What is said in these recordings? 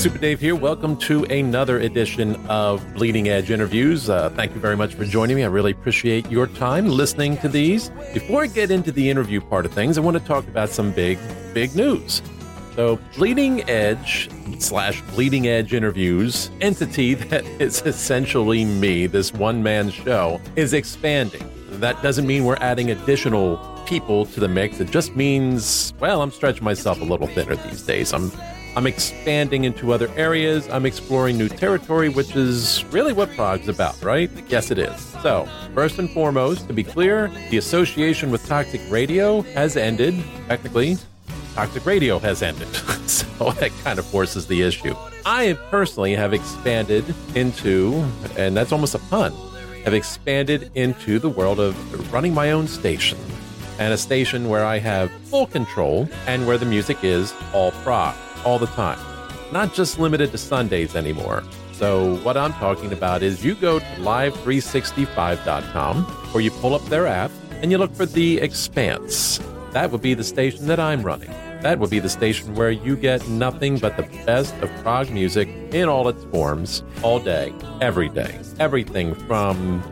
Super Dave here. Welcome to another edition of Bleeding Edge Interviews. Uh, thank you very much for joining me. I really appreciate your time listening to these. Before I get into the interview part of things, I want to talk about some big, big news. So, Bleeding Edge slash Bleeding Edge Interviews entity that is essentially me, this one man show, is expanding. That doesn't mean we're adding additional people to the mix. It just means, well, I'm stretching myself a little thinner these days. I'm I'm expanding into other areas. I'm exploring new territory, which is really what Prog's about, right? Yes, it is. So, first and foremost, to be clear, the association with Toxic Radio has ended. Technically, Toxic Radio has ended. so that kind of forces the issue. I personally have expanded into, and that's almost a pun, have expanded into the world of running my own station. And a station where I have full control and where the music is all prog all the time, not just limited to Sundays anymore. So, what I'm talking about is you go to live365.com or you pull up their app and you look for The Expanse. That would be the station that I'm running. That would be the station where you get nothing but the best of prog music in all its forms, all day, every day. Everything from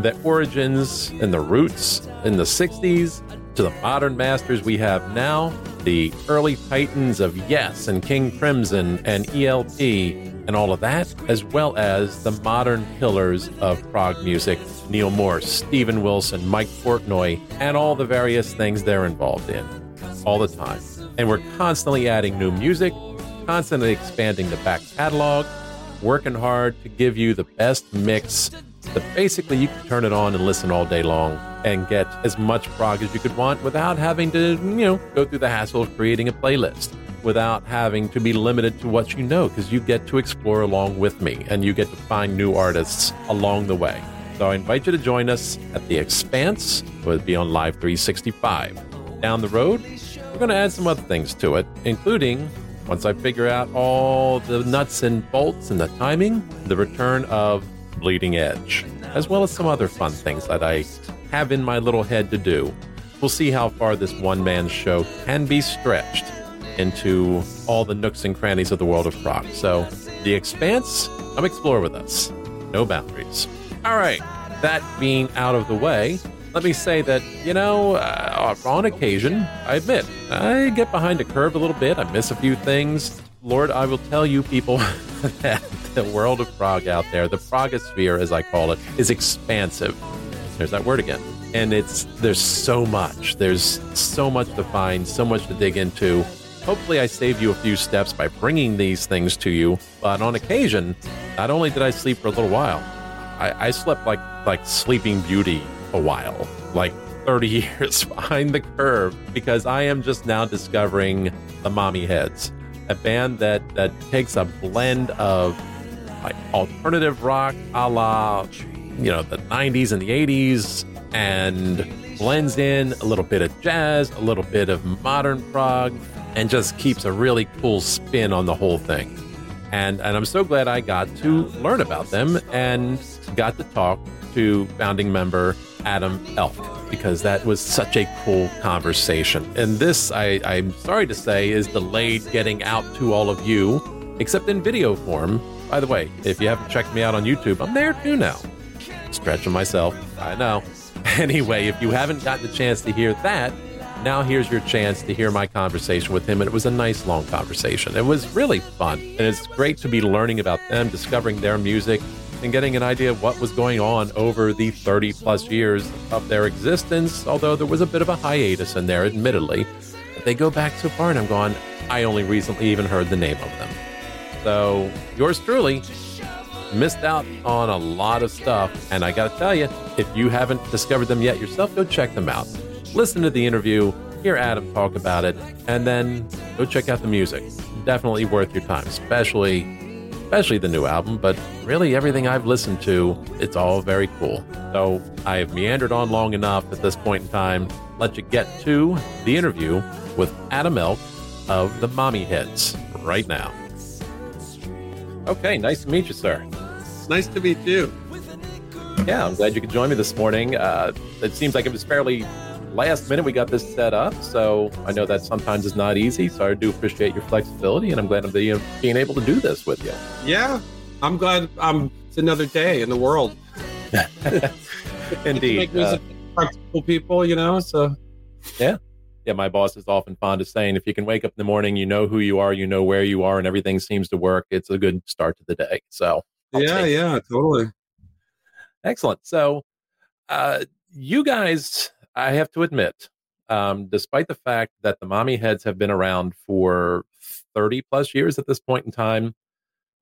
the origins and the roots in the 60s to the modern masters we have now, the early titans of Yes and King Crimson and ELP and all of that, as well as the modern pillars of prog music Neal Morse, Steven Wilson, Mike Portnoy, and all the various things they're involved in all the time. And we're constantly adding new music, constantly expanding the back catalog, working hard to give you the best mix that basically you can turn it on and listen all day long and get as much prog as you could want without having to, you know, go through the hassle of creating a playlist, without having to be limited to what you know, because you get to explore along with me and you get to find new artists along the way. So I invite you to join us at The Expanse. We'll be on Live 365. Down the road, we're going to add some other things to it, including once I figure out all the nuts and bolts and the timing, the return of Bleeding Edge, as well as some other fun things that I have in my little head to do. We'll see how far this one man show can be stretched into all the nooks and crannies of the world of prog. So, The Expanse, come explore with us. No boundaries. All right, that being out of the way, let me say that, you know, uh, on occasion, I admit, I get behind a curve a little bit. I miss a few things. Lord, I will tell you people that the world of prog out there, the progosphere, as I call it, is expansive. There's that word again. And it's there's so much. There's so much to find, so much to dig into. Hopefully, I saved you a few steps by bringing these things to you. But on occasion, not only did I sleep for a little while, I, I slept like like Sleeping Beauty a while, like 30 years behind the curve, because I am just now discovering the Mommyheads, a band that that takes a blend of like alternative rock, a la you know, the 90s and the 80s and blends in a little bit of jazz, a little bit of modern prog, and just keeps a really cool spin on the whole thing. And, and I'm so glad I got to learn about them and got to talk to founding member Adam Elk because that was such a cool conversation. And this, I, I'm sorry to say, is delayed getting out to all of you, except in video form. By the way, if you haven't checked me out on YouTube, I'm there too now. Stretching myself, I know. Anyway, if you haven't gotten the chance to hear that, now here's your chance to hear my conversation with him. And it was a nice long conversation. It was really fun. And it's great to be learning about them, discovering their music, and getting an idea of what was going on over the 30 plus years of their existence. Although there was a bit of a hiatus in there, admittedly. But they go back so far, and I'm going, I only recently even heard the name of them. So, yours truly missed out on a lot of stuff. And I got to tell you, if you haven't discovered them yet yourself, go check them out. Listen to the interview, hear Adam talk about it, and then go check out the music. Definitely worth your time, especially especially the new album, but really everything I've listened to, it's all very cool. So I've meandered on long enough at this point in time. Let you get to the interview with Adam Elk of the Mommyheads right now. Okay, nice to meet you, sir. It's nice to meet you. Yeah, I'm glad you could join me this morning. Uh, it seems like it was fairly last minute we got this set up. So I know that sometimes is not easy. So I do appreciate your flexibility, and I'm glad I'm being, being able to do this with you. Yeah, I'm glad. Um, it's another day in the world. Indeed, uh, practical people, you know. So yeah, yeah. My boss is often fond of saying, if you can wake up in the morning, you know who you are, you know where you are, and everything seems to work. It's a good start to the day. So I'll yeah, yeah, totally. Excellent. So, uh, you guys, I have to admit, um, despite the fact that the mommyheads have been around for 30 plus years at this point in time,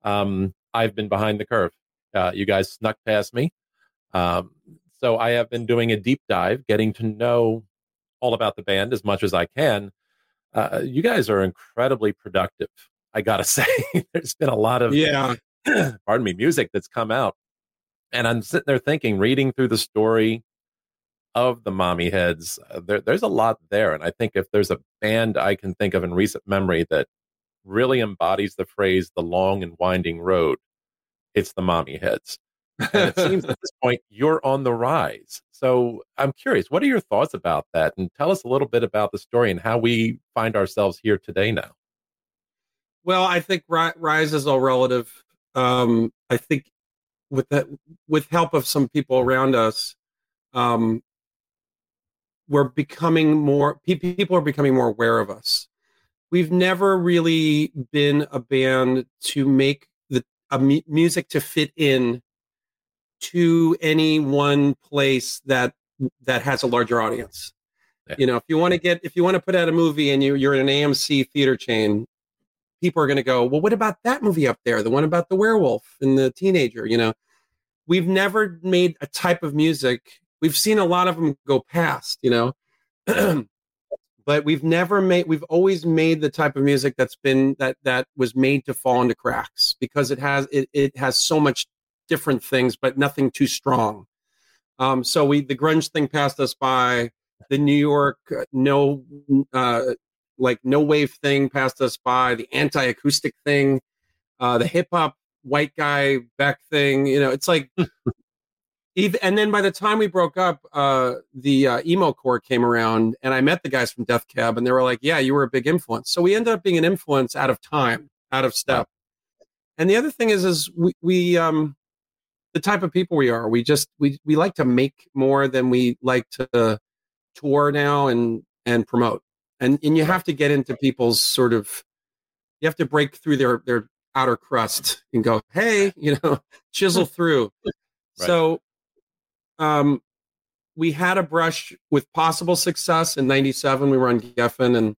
um, I've been behind the curve. Uh, you guys snuck past me. Um, so I have been doing a deep dive, getting to know all about the band as much as I can. Uh, you guys are incredibly productive. I gotta say, there's been a lot of yeah, pardon me, music that's come out, and I'm sitting there thinking, reading through the story of the Mommyheads, uh, there, there's a lot there, and I think if there's a band I can think of in recent memory that really embodies the phrase "the long and winding road," it's the Mommyheads. And it seems at this point you're on the rise. So I'm curious, what are your thoughts about that? And tell us a little bit about the story and how we find ourselves here today now. Well, I think rise is all relative. Um, I think with that, with help of some people around us, um, we're becoming more people are becoming more aware of us. We've never really been a band to make the a music to fit in to any one place that that has a larger audience. Yeah. You know, if you want to get if you want to put out a movie and you you're in an AMC theater chain, people are going to go, "Well, what about that movie up there? The one about the werewolf and the teenager?" You know, we've never made a type of music. We've seen a lot of them go past, you know. but we've never made we've always made the type of music that's been that that was made to fall into cracks because it has it, it has so much different things, but nothing too strong. Um, so we the grunge thing passed us by. The New York uh, no uh, like no wave thing passed us by. The anti acoustic thing, uh, the hip hop white guy Beck thing. You know, it's like. even, and then by the time we broke up, uh, the uh, emo core came around, and I met the guys from Death Cab, and they were like, "Yeah, you were a big influence." So we ended up being an influence out of time, out of step. And the other thing is, is we, we um, the type of people we are. We just we we like to make more than we like to tour now and and promote. And and you have to get into people's sort of you have to break through their their outer crust and go, hey, you know, chisel through. Right. So um we had a brush with possible success in 97 we were on geffen and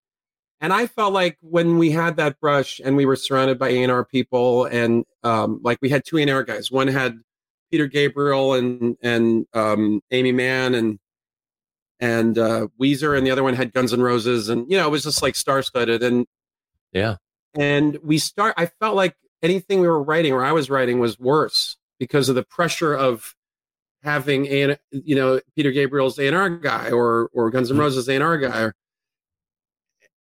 and i felt like when we had that brush and we were surrounded by a&r people and um, like we had two a&r guys one had Peter Gabriel and and um, Aimee Mann and and uh, Weezer, and the other one had Guns N' Roses, and you know it was just like star studded, and yeah, and we start. I felt like anything we were writing or I was writing was worse because of the pressure of having a you know Peter Gabriel's A&R guy or or Guns N' mm-hmm. Roses A&R guy or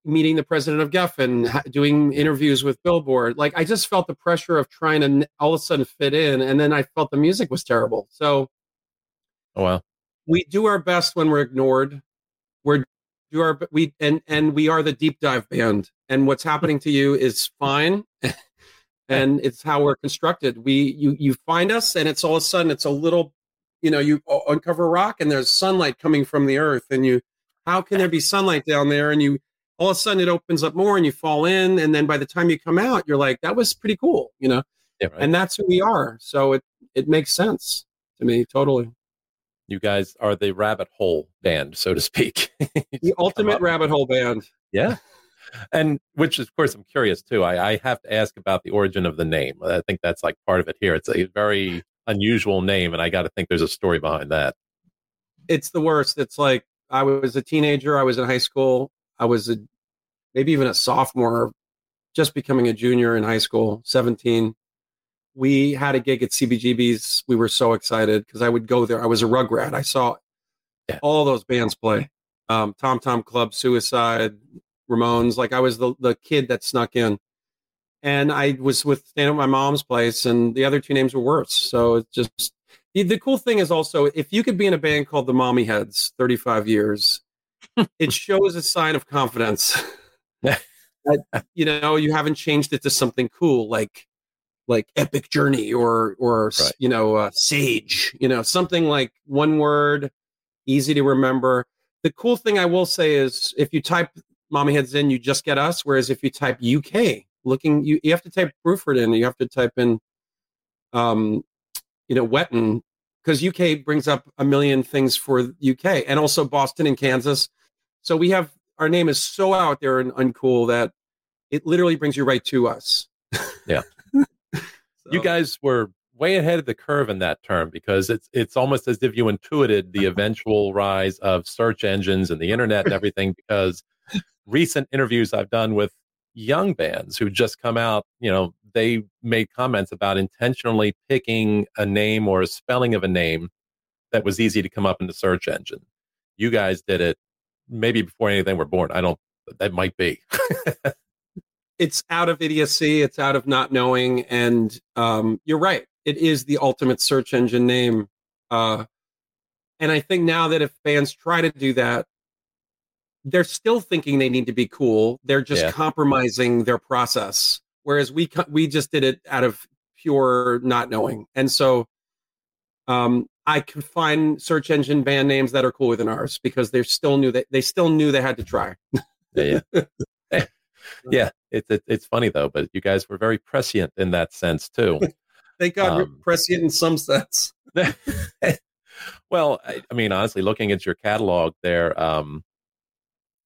meeting the president of Geffen, doing interviews with Billboard. Like I just felt the pressure of trying to all of a sudden fit in, and then I felt the music was terrible. So, oh wow, we do our best when we're ignored. We're do our we and and we are the deep dive band. And what's happening to you is fine. and it's how we're constructed. We you you find us, and it's all of a sudden it's a little, you know, you uncover a rock, and there's sunlight coming from the earth, and you, how can there be sunlight down there? And you all of a sudden it opens up more and you fall in and then by the time you come out you're like that was pretty cool you know? Yeah, right. and that's who we are. So it it makes sense to me totally. You guys are the rabbit hole band so to speak. The ultimate rabbit hole band. Yeah. And which of course i'm curious too. I, I have to ask about the origin of the name. I think that's like part of it here. It's a very unusual name and i got to think there's a story behind that it's the worst it's like i was a teenager i was in high school I was a, maybe even a sophomore, just becoming a junior in high school, 17. We had a gig at CBGB's. We were so excited because I would go there. I was a rugrat. I saw yeah. all those bands play. Um, Tom Tom Club, Suicide, Ramones. Like I was the, the kid that snuck in. And I was with staying at my mom's place, and the other two names were worse. So it's just the cool thing is also if you could be in a band called the Mommyheads, 35 years, it shows a sign of confidence. that, you know, you haven't changed it to something cool like like epic journey or or right. you know uh, sage you know something like one word easy to remember the cool thing i will say is if you type mommyheads in you just get us whereas if you type uk looking you, you have to type bruford in you have to type in um you know wetton because uk brings up a million things for uk and also boston and kansas. So we have our name is so out there and uncool that it literally brings you right to us. Yeah. You guys were way ahead of the curve in that term because it's it's almost as if you intuited the eventual rise of search engines and the internet and everything because recent interviews I've done with young bands who just come out, you know, they made comments about intentionally picking a name or a spelling of a name that was easy to come up in the search engine. You guys did it maybe before anything were born. I don't that might be. it's out of idiocy it's out of not knowing and um, you're right it is the ultimate search engine name uh, and i think now that if fans try to do that they're still thinking they need to be cool they're just yeah. compromising their process whereas we we just did it out of pure not knowing and so um, i could find search engine band names that are cooler than ours because they still knew that they still knew they had to try yeah, yeah. yeah, it's it, it's funny though, but you guys were very prescient in that sense too. Thank God, um, prescient in some sense. well, I, I, mean, honestly, looking at your catalog there, um,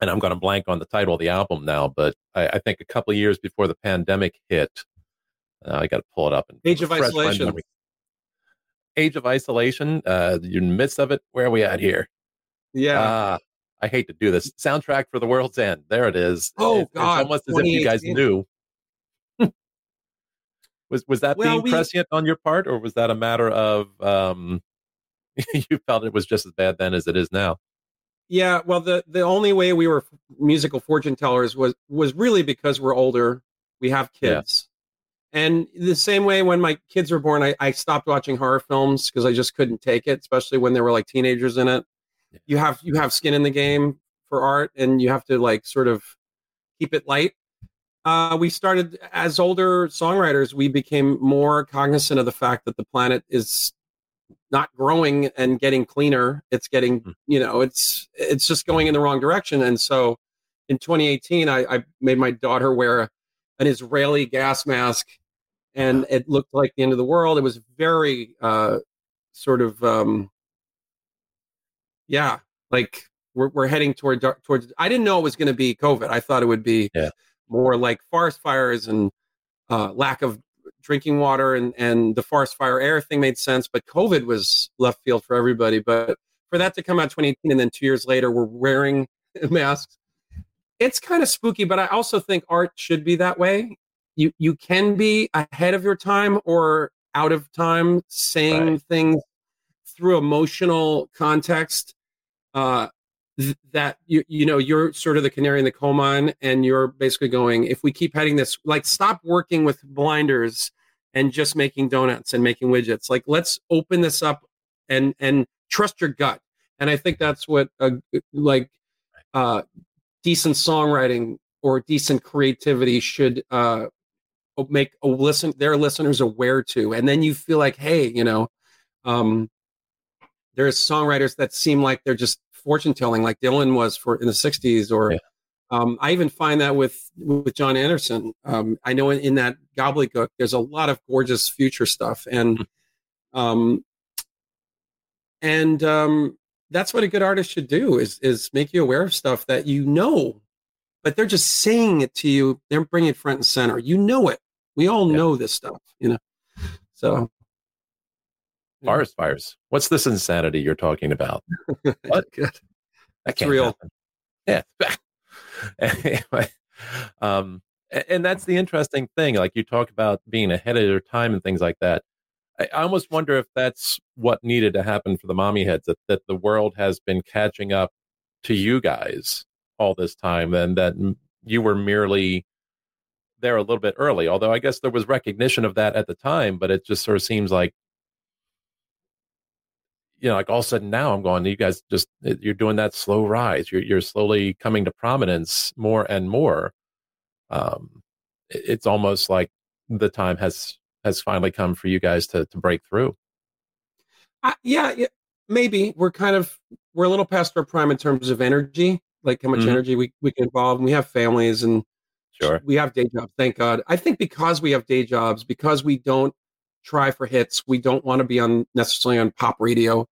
and I'm going to blank on the title of the album now, but I, I think a couple of years before the pandemic hit, uh, I got to pull it up. And Age of Isolation. Age of Isolation. Uh, you're in the midst of it. Where are we at here? Yeah. Uh, I hate to do this. Soundtrack for the World's End. There it is. Oh it, God! It's almost as if you guys knew. was was that well, being we, prescient on your part, or was that a matter of um, you felt it was just as bad then as it is now? Yeah. Well, the the only way we were musical fortune tellers was was really because we're older. We have kids. Yeah. And the same way when my kids were born, I, I stopped watching horror films because I just couldn't take it, especially when there were like teenagers in it you have you have skin in the game for art and you have to like sort of keep it light uh, we started as older songwriters we became more cognizant of the fact that the planet is not growing and getting cleaner it's getting hmm. you know it's it's just going in the wrong direction and so in 2018 i, I made my daughter wear an israeli gas mask and it looked like the end of the world it was very uh, sort of um, yeah, like we're we're heading toward towards. I didn't know it was going to be COVID. I thought it would be yeah. more like forest fires and uh, lack of drinking water and and the forest fire air thing made sense, but COVID was left field for everybody. But for that to come out 2018 and then two years later we're wearing masks, it's kind of spooky. But I also think art should be that way. You you can be ahead of your time or out of time, saying right. things through emotional context uh, that you you know you're sort of the canary in the coal mine, and you're basically going, if we keep heading this, like stop working with blinders and just making donuts and making widgets. Like let's open this up and and trust your gut. And I think that's what uh, like uh, decent songwriting or decent creativity should uh, make a listen their listeners aware to. And then you feel like, hey, you know, um, there's songwriters that seem like they're just fortune telling, like Dylan was for in the '60s, or yeah. um, I even find that with with Jon Anderson. Um, I know in, in, that gobbledygook, there's a lot of gorgeous future stuff, and hmm. um, and um, that's what a good artist should do is is make you aware of stuff that you know, but they're just saying it to you. They're bringing it front and center. You know it. We all yeah. know this stuff, you know. So Forest fires. What's this insanity you're talking about? What? Good. That's real. Happen. Yeah. anyway, um, and that's the interesting thing. Like you talk about being ahead of your time and things like that. I almost wonder if that's what needed to happen for the mommyheads that, that the world has been catching up to you guys all this time and that you were merely there a little bit early. Although I guess there was recognition of that at the time, but it just sort of seems like you know, like all of a sudden now I'm going, you guys just you're doing that slow rise. You're you're slowly coming to prominence more and more. Um, it's almost like the time has has finally come for you guys to to break through. Uh, yeah, yeah, maybe we're kind of we're a little past our prime in terms of energy, like how much mm-hmm. energy we we can involve. And we have families and sure we have day jobs. Thank God. I think because we have day jobs, because we don't try for hits, we don't want to be on necessarily on pop radio.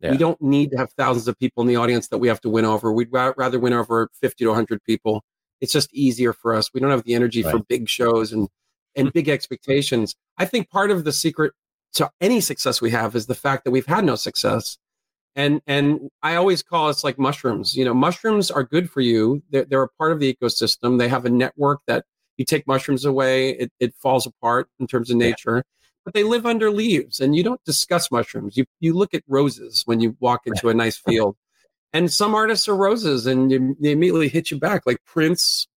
Yeah. We don't need to have thousands of people in the audience that we have to win over. We'd ra- rather win over 50 to 100 people. It's just easier for us. We don't have the energy right. for big shows and and big expectations. I think part of the secret to any success we have is the fact that we've had no success. And and I always call us like mushrooms. You know, mushrooms are good for you. They're, they're a part of the ecosystem. They have a network that you take mushrooms away, it, it falls apart in terms of nature. Yeah. But they live under leaves, and you don't discuss mushrooms. You you look at roses when you walk into a nice field. And some artists are roses, and you, they immediately hit you back, like Prince,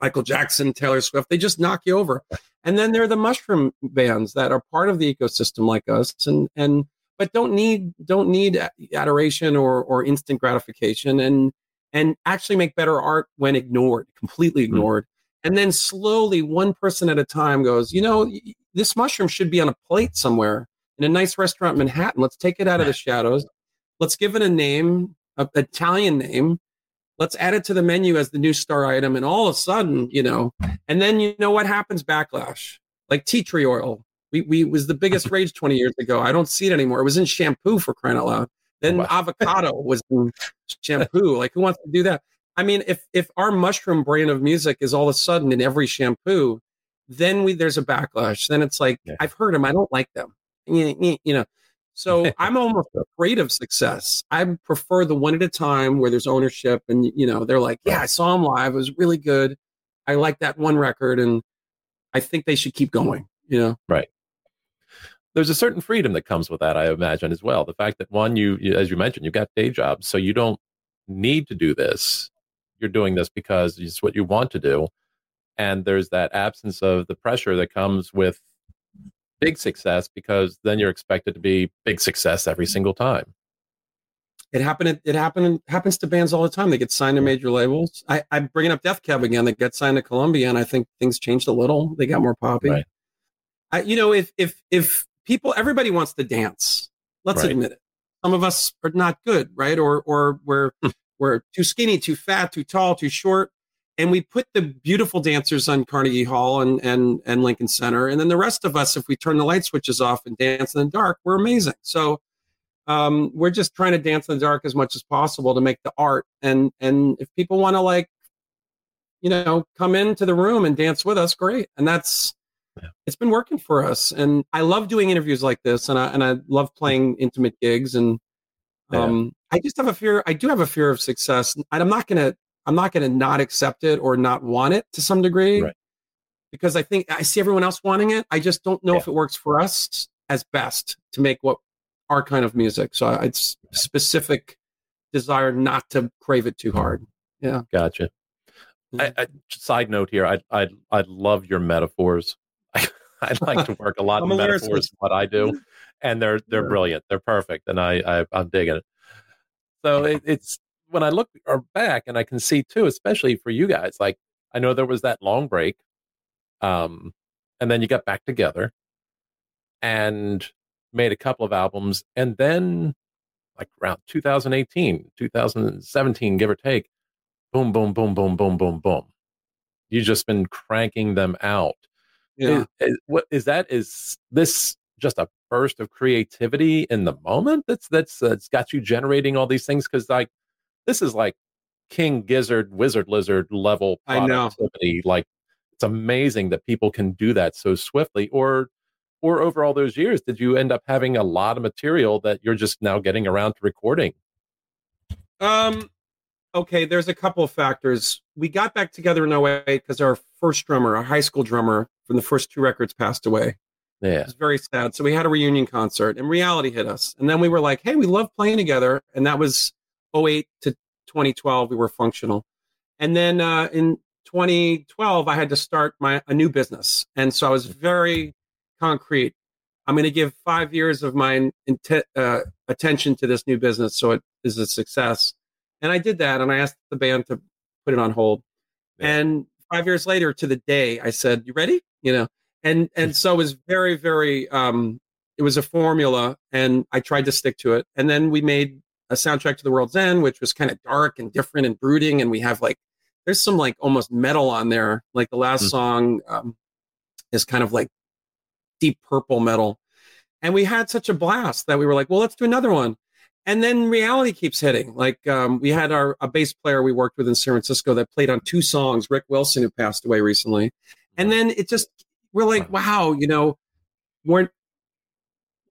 Michael Jackson, Taylor Swift. They just knock you over. And then there are the mushroom bands that are part of the ecosystem like us, and and but don't need don't need adoration or or instant gratification, and and actually make better art when ignored, completely hmm. ignored. And then slowly, one person at a time goes, you know, this mushroom should be on a plate somewhere in a nice restaurant in Manhattan. Let's take it out of the shadows. Let's give it a name, an Italian name, let's add it to the menu as the new star item. And all of a sudden you know and then you know what happens? Backlash. Like tea tree oil. We, we was the biggest rage 20 years ago. I don't see it anymore. It was in shampoo for crying out loud. Then wow. avocado was in shampoo. Like who wants to do that i mean if if our mushroom brand of music is all of a sudden in every shampoo then we there's a backlash then it's like yeah. i've heard them i don't like them you know so I'm almost afraid of success. I prefer the one at a time where there's ownership and you know they're like, yeah, I saw him live. It was really good. I like that one record, and I think they should keep going. You know, right. There's a certain freedom that comes with that, I imagine, as well. The fact that one, you, as you mentioned, you've got day jobs, so you don't need to do this. You're doing this because it's what you want to do, and there's that absence of the pressure that comes with big success because then you're expected to be big success every single time. It happened. It happened. happens to bands all the time. They get signed to major labels. I, I'm bringing up Death Cab again. They get signed to Columbia, and I think things changed a little. They got more poppy. Right. I, you know, if if if people, everybody wants to dance. Let's right. admit it. Some of us are not good, right? Or or we're hmm. We're too skinny, too fat, too tall, too short and we put the beautiful dancers on Carnegie Hall and and and Lincoln Center, and then the rest of us, if we turn the light switches off and dance in the dark, we're amazing. So um, we're just trying to dance in the dark as much as possible to make the art. And and if people want to like, you know, come into the room and dance with us, great. And that's yeah. it's been working for us. And I love doing interviews like this, and I and I love playing intimate gigs. And um. I just have a fear. I do have a fear of success. And I'm not going to I'm not to not accept it or not want it to some degree right. because I think I see everyone else wanting it. I just don't know yeah. if it works for us as best to make what our kind of music. So it's specific desire not to crave it too hard. Yeah. Gotcha. I, I, side note here, I I I love your metaphors. I, I like to work a lot in metaphors. What I do, and they're they're brilliant. They're perfect, and I, I am digging it. So it, it's when I look back and I can see too, especially for you guys, like I know there was that long break, um, and then you got back together and made a couple of albums, and then like around 2018, 2017, give or take, boom, boom, boom, boom, boom, boom, boom. You've just been cranking them out. Yeah. Is, is, what is that? Is this just a burst of creativity in the moment that's that's that's got you generating all these things? Because like this is like King Gizzard, Wizard Lizard level productivity. I know. Like it's amazing that people can do that so swiftly. Or or over all those years, did you end up having a lot of material that you're just now getting around to recording? Um okay, there's a couple of factors. We got back together in 08 because our first drummer, our high school drummer from the first two records passed away. Yeah. It was very sad. So we had a reunion concert and reality hit us. And then we were like, hey, we love playing together. And that was 08 to 2012, we were functional. And then uh, in 2012, I had to start my a new business, and so I was very concrete. I'm going to give five years of my int- uh, attention to this new business so it is a success. And I did that, and I asked the band to put it on hold. Yeah. And five years later, to the day, I said, "You ready?" You know, and and so it was very very. Um, it was a formula, and I tried to stick to it. And then we made a soundtrack to the world's end, which was kind of dark and different and brooding. And we have like there's some like almost metal on there. Like the last mm-hmm. song um, is kind of like deep purple metal. And we had such a blast that we were like, well, let's do another one. And then reality keeps hitting. Like um, we had our a bass player we worked with in San Francisco that played on two songs, Rick Wilson, who passed away recently. And then it just we're like, wow, you know, we're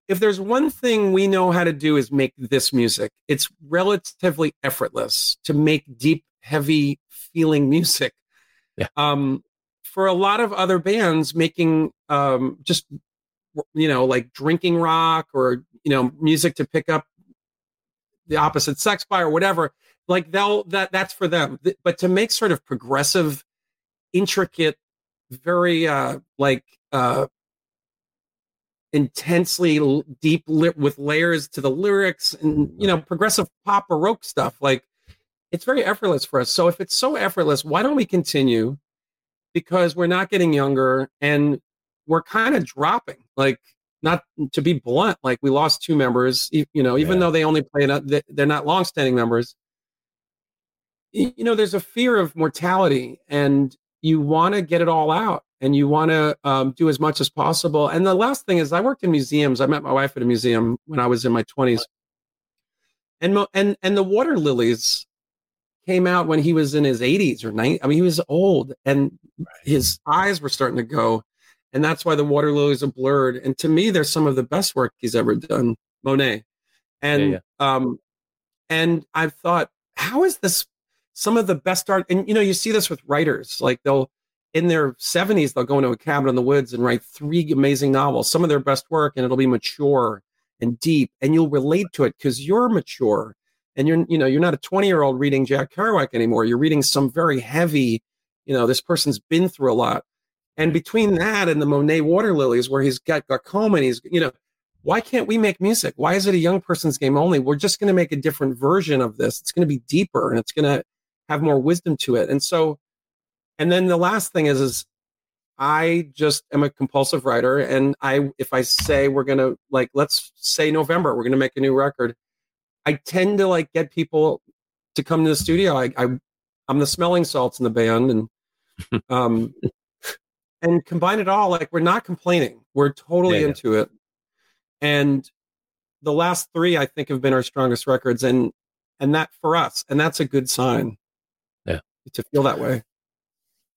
if there's one thing we know how to do is make this music. It's relatively effortless to make deep, heavy feeling music. Yeah. Um, for a lot of other bands, making um, just you know like drinking rock or you know music to pick up the opposite sex by or whatever like they'll that that's for them but to make sort of progressive intricate very uh like uh intensely deep lit with layers to the lyrics and you know progressive pop baroque stuff like it's very effortless for us. So if it's so effortless why don't we continue? Because we're not getting younger and we're kind of dropping like not to be blunt like we lost two members you know even yeah. though they only play they're not long-standing members. You know there's a fear of mortality and you want to get it all out and you want to um, do as much as possible. And the last thing is, I worked in museums. I met my wife at a museum when I was in my twenties, and and and the water lilies came out when he was in his 80s or 90. I mean, he was old, and his eyes were starting to go, and that's why the water lilies are blurred. And to me, they're some of the best work he's ever done, Monet. And yeah, yeah. um, and I've thought, how is this some of the best art? And you know, you see this with writers, like they'll in their 70s, they'll go into a cabin in the woods and write three amazing novels, some of their best work, and it'll be mature and deep, and you'll relate to it because you're mature and you're, you know, you're not a 20 year old reading Jack Kerouac anymore. You're reading some very heavy, you know, this person's been through a lot. And between that and the Monet Water Lilies, where he's got glaucoma and he's, you know, why can't we make music? Why is it a young person's game only? We're just going to make a different version of this. It's going to be deeper and it's going to have more wisdom to it. And so and then the last thing is, is I just am a compulsive writer, and I if I say we're gonna like let's say November we're gonna make a new record, I tend to like get people to come to the studio. I, I I'm the smelling salts in the band, and um and combine it all. Like we're not complaining. We're totally yeah, into yeah. it, and the last three I think have been our strongest records, and and that for us, and that's a good sign. To feel that way.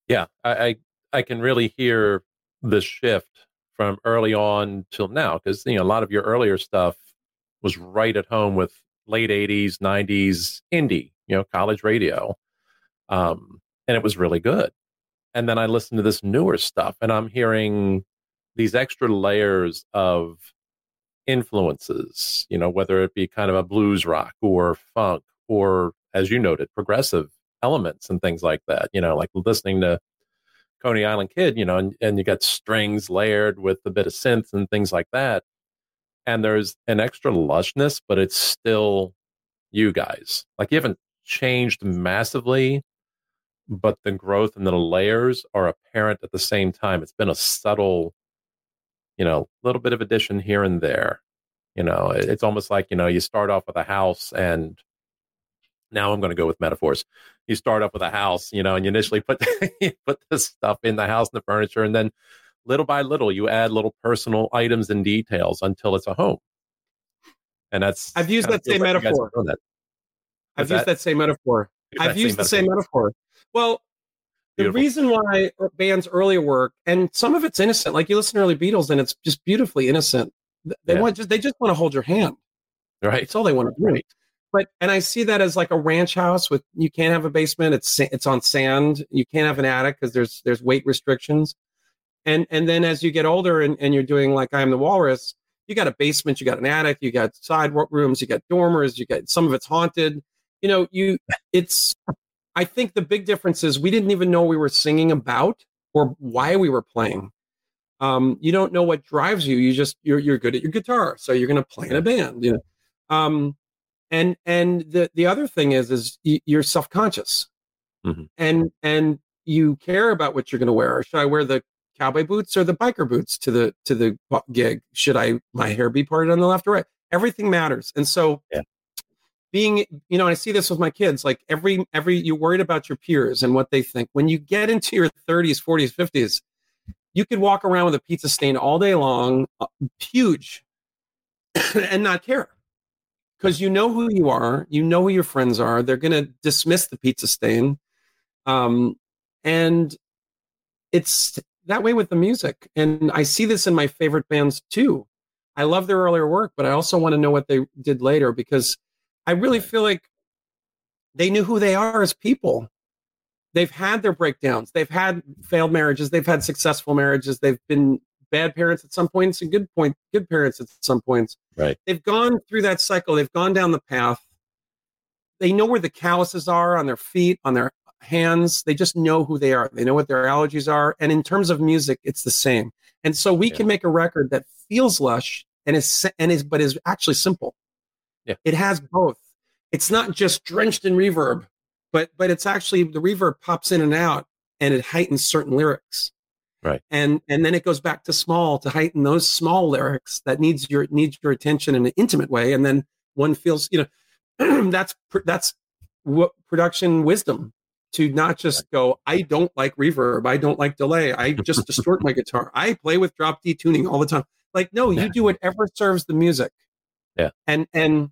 Yeah, I, I, I can really hear the shift from early on till now because you know a lot of your earlier stuff was right at home with late 80s 90s indie you know college radio um, and it was really good and then i listened to this newer stuff and i'm hearing these extra layers of influences you know whether it be kind of a blues rock or funk or as you noted progressive elements and things like that. You know, like listening to Coney Island Kid, you know, and, and you got strings layered with a bit of synth and things like that. And there's an extra lushness, but it's still you guys. Like you haven't changed massively, but the growth and the layers are apparent at the same time. It's been a subtle, you know, little bit of addition here and there. You know, it's almost like, you know, you start off with a house and now I'm going to go with metaphors. You start up with a house, you know, and you initially put you put the stuff in the house and the furniture, and then little by little you add little personal items and details until it's a home. And that's I've used that same like metaphor. That. I've used that? same metaphor. I've used the metaphor. same metaphor. Well, Beautiful. the reason why bands earlier work, and some of it's innocent, like you listen to early Beatles, and it's just beautifully innocent. They yeah. want just they just want to hold your hand. Right. That's all they want to do. Right but and I see that as like a ranch house with you can't have a basement. It's it's on sand. You can't have an attic because there's there's weight restrictions. And and then as you get older and, and you're doing like I am the walrus, you got a basement, you got an attic, you got side rooms, you got dormers, you got some of it's haunted. You know, you it's I think the big difference is we didn't even know we were singing about or why we were playing. Um, you don't know what drives you. You just you're you're good at your guitar, so you're to play in a band. You know, um, and and the the other thing is is you're self conscious, mm-hmm. and and you care about what you're going to wear. Should I wear the cowboy boots or the biker boots to the to the gig? Should I my hair be parted on the left or right? Everything matters, and so yeah being you know i see this with my kids like every every you're worried about your peers and what they think when you get into your 30s 40s 50s you could walk around with a pizza stain all day long uh, huge and not care because you know who you are you know who your friends are they're going to dismiss the pizza stain um, and it's that way with the music and i see this in my favorite bands too i love their earlier work but i also want to know what they did later because I really feel like they knew who they are as people. They've had their breakdowns. They've had failed marriages. They've had successful marriages. They've been bad parents at some points and good point good parents at some points. Right. They've gone through that cycle. They've gone down the path. They know where the calluses are on their feet, on their hands. They just know who they are. They know what their allergies are. And in terms of music, it's the same. And so we yeah. can make a record that feels lush and is and is but is actually simple. Yeah. It has both. It's not just drenched in reverb, but but it's actually the reverb pops in and out and it heightens certain lyrics. Right. And and then it goes back to small to heighten those small lyrics that needs your needs your attention in an intimate way. And then one feels, you know, that's that's what production wisdom to not just go, I don't like reverb, I don't like delay, I just distort my guitar. I play with drop D tuning all the time. Like, no, you do whatever serves the music. Yeah. And and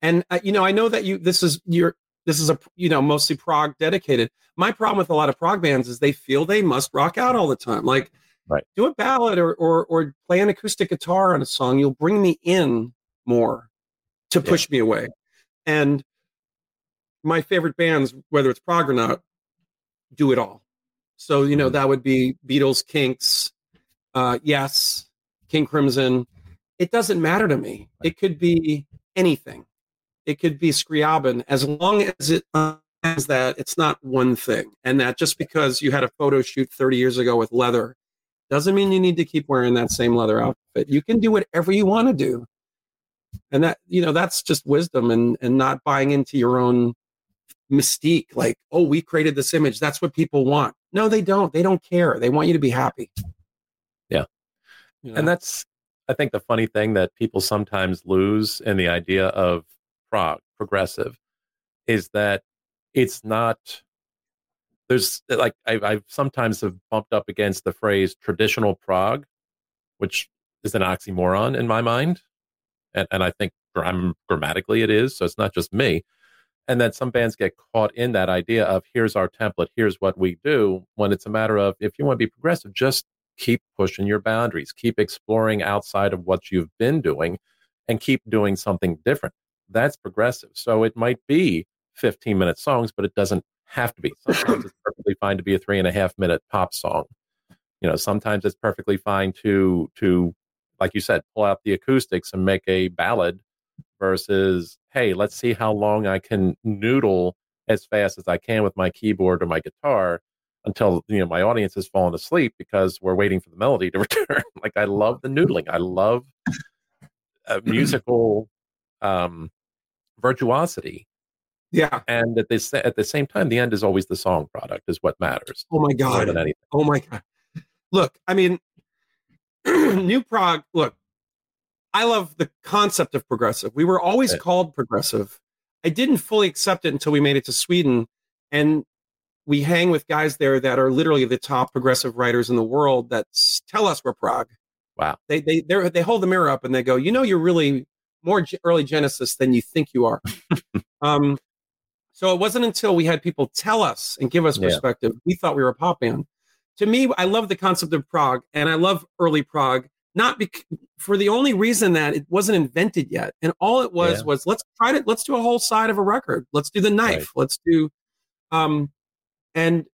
and uh, you know, I know that you this is your this is a you know mostly prog dedicated. My problem with a lot of prog bands is they feel they must rock out all the time. Like, right. do a ballad or or or play an acoustic guitar on a song. You'll bring me in more to push yeah. me away. And my favorite bands, whether it's prog or not, do it all. So you know mm-hmm. that would be Beatles, Kinks, uh, Yes, King Crimson. It doesn't matter to me. It could be anything it could be Scriabin as long as it as that it's not one thing and that just because you had a photo shoot 30 years ago with leather doesn't mean you need to keep wearing that same leather outfit. You can do whatever you want to do. And that you know that's just wisdom and and not buying into your own mystique like oh we created this image that's what people want. No they don't. They don't care. They want you to be happy. Yeah. You know? and that's i think the funny thing that people sometimes lose in the idea of prog, progressive, is that it's not. There's uh, like I, I've sometimes have bumped up against the phrase traditional prog, which is an oxymoron in my mind, and, and I think I'm grammatically it is. So it's not just me, and that some bands get caught in that idea of here's our template, here's what we do. When it's a matter of if you want to be progressive, just keep pushing your boundaries, keep exploring outside of what you've been doing, and keep doing something different that's progressive. So it might be 15 minute songs, but it doesn't have to be. Sometimes it's perfectly fine to be a three and a half minute pop song. You know, sometimes it's perfectly fine to to like you said, pull out the acoustics and make a ballad versus, hey, let's see how long I can noodle as fast as I can with my keyboard or my guitar until you know my audience has fallen asleep because we're waiting for the melody to return. like I love the noodling. I love uh, musical um, virtuosity. Yeah. And at this at the same time, the end is always the song product is what matters. Oh my god. Oh my god. Look, I mean, new prog. Look, I love the concept of progressive. We were always yeah. called progressive. I didn't fully accept it until we made it to Sweden, and we hang with guys there that are literally the top progressive writers in the world that tell us we're prog. Wow. They they they hold the mirror up and they go, you know, you're really more early Genesis than you think you are. um, so it wasn't until we had people tell us and give us perspective, yeah. we thought we were a pop band. To me, I love the concept of prog and I love early prog, not bec- for the only reason that it wasn't invented yet. And all it was yeah. was let's try to let's do a whole side of a record. Let's do the knife. Right. Let's do um and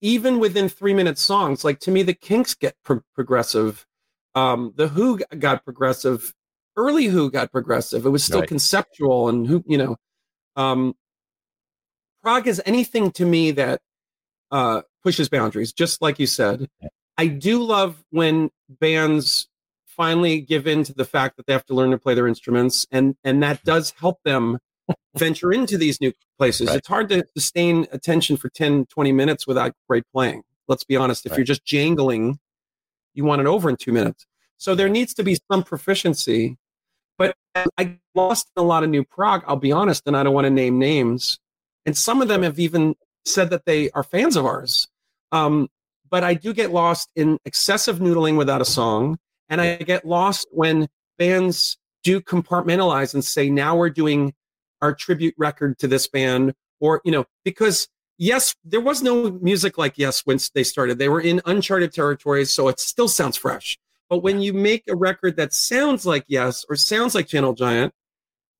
even within three minute songs, like to me, the Kinks get pro- progressive. Um, the Who got progressive early Who got progressive. It was still right. conceptual and who you know. Um, prog is anything to me that uh, pushes boundaries, just like you said. I do love when bands finally give in to the fact that they have to learn to play their instruments and and that does help them venture into these new places. Right. It's hard to sustain attention for 10, 20 minutes without great playing. Let's be honest. If Right. you're just jangling, you want it over in two minutes. So there needs to be some proficiency. But I lost a lot of new prog, I'll be honest, and I don't want to name names. And some of them have even said that they are fans of ours. Um, but I do get lost in excessive noodling without a song. And I get lost when bands do compartmentalize and say, now we're doing our tribute record to this band. Or, you know, because yes, there was no music like Yes when they started. They were in uncharted territories, so it still sounds fresh. But when you make a record that sounds like Yes or sounds like Gentle Giant,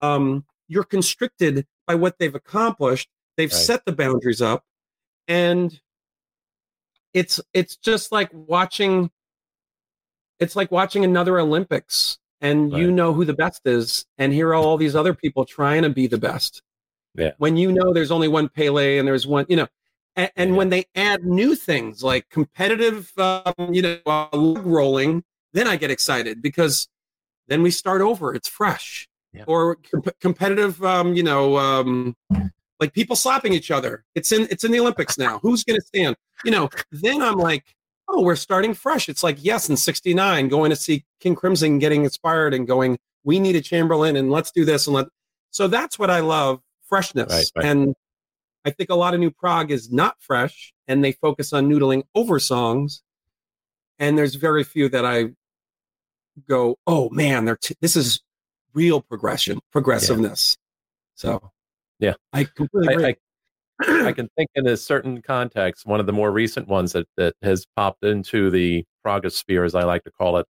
um, you're constricted by what they've accomplished. They've Right. set the boundaries up, and it's it's just like watching. It's like watching another Olympics, and you know who the best is, and here are all these other people trying to be the best. Yeah. When you know there's only one Pele and there's one, you know, and, and Yeah. when they add new things like competitive, um, you know, uh, rolling, then I get excited because then we start over. It's fresh. Yeah. Or com- competitive, um, you know, um, like people slapping each other. It's in it's in the Olympics now. Who's going to stand? You know. Then I'm like, oh, we're starting fresh. It's like yes, in '69, going to see King Crimson, getting inspired, and going, we need a Chamberlin, and let's do this and let. So that's what I love, freshness. Right, right. And I think a lot of new prog is not fresh, and they focus on noodling over songs. And there's very few that I go, oh man, they're t- this is real progression, progressiveness. So Yeah. I completely agree. I, I, I can think in a certain context, one of the more recent ones that, that has popped into the progress sphere, as I like to call it,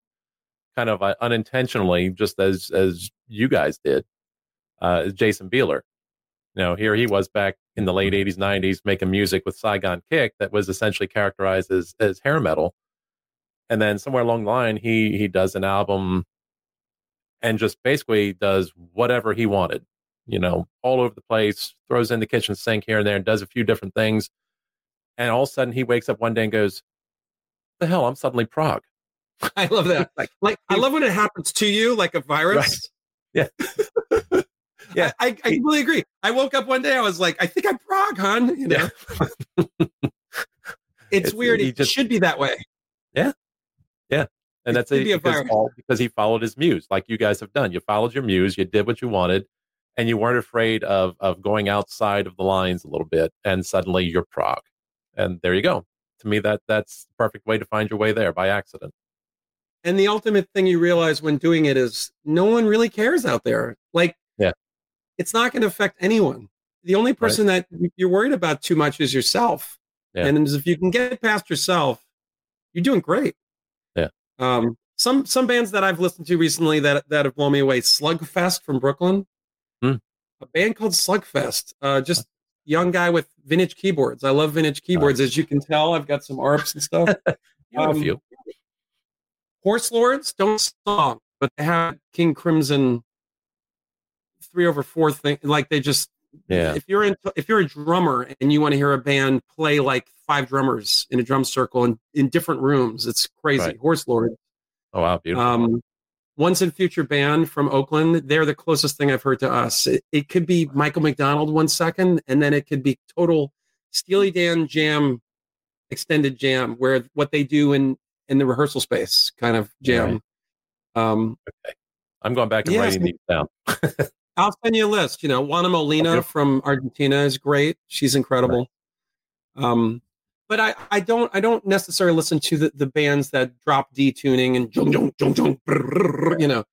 kind of uh, unintentionally, just as as you guys did, uh, is Jason Bieler. You know, here he was back in the late '80s, '90s, making music with Saigon Kick that was essentially characterized as as hair metal, and then somewhere along the line, he he does an album and just basically does whatever he wanted you know, all over the place, throws in the kitchen sink here and there and does a few different things. And all of a sudden he wakes up one day and goes, The hell, I'm suddenly prog. I love that. Like, Like I love when it happens to you, like a virus. Yeah. Yeah. I, I, I completely agree. I woke up one day, I was like, I think I'm prog, hon. You know, it's, It's- weird. he It just- should be that way. And It that's could a, be a because, all, because he followed his muse, like you guys have done. You followed your muse, you did what you wanted, and you weren't afraid of of going outside of the lines a little bit, and suddenly you're prog. And there you go. To me, that that's the perfect way to find your way there by accident. And the ultimate thing you realize when doing it is no one really cares out there. Like, Yeah. it's not going to affect anyone. The only person that you're worried about too much is yourself. Yeah. And if you can get past yourself, you're doing great. Um, some some bands that I've listened to recently that that have blown me away. Slugfest from Brooklyn. Hmm. A band called Slugfest. Uh, just young guy with vintage keyboards. I love vintage keyboards. As you can tell, I've got some ARPs and stuff. Um, a few. Horse Lords don't song, but they have King Crimson three over four thing. Like they just Yeah. If you're in, if you're a drummer and you want to hear a band play like five drummers in a drum circle in, in different rooms, it's crazy. Right. Horse Lord. Oh wow, beautiful. Um, Once and Future Band from Oakland, they're the closest thing I've heard to us. It, it could be Michael McDonald one second, and then it could be total Steely Dan jam, extended jam, where what they do in in the rehearsal space kind of jam. Um, I'm going back and yes. writing these down. I'll send you a list. You know, Juana Molina Okay. from Argentina is great. She's incredible. Um, but I, I don't I don't necessarily listen to the, the bands that drop D tuning and jung, jung, jung, jung, brrr, you know.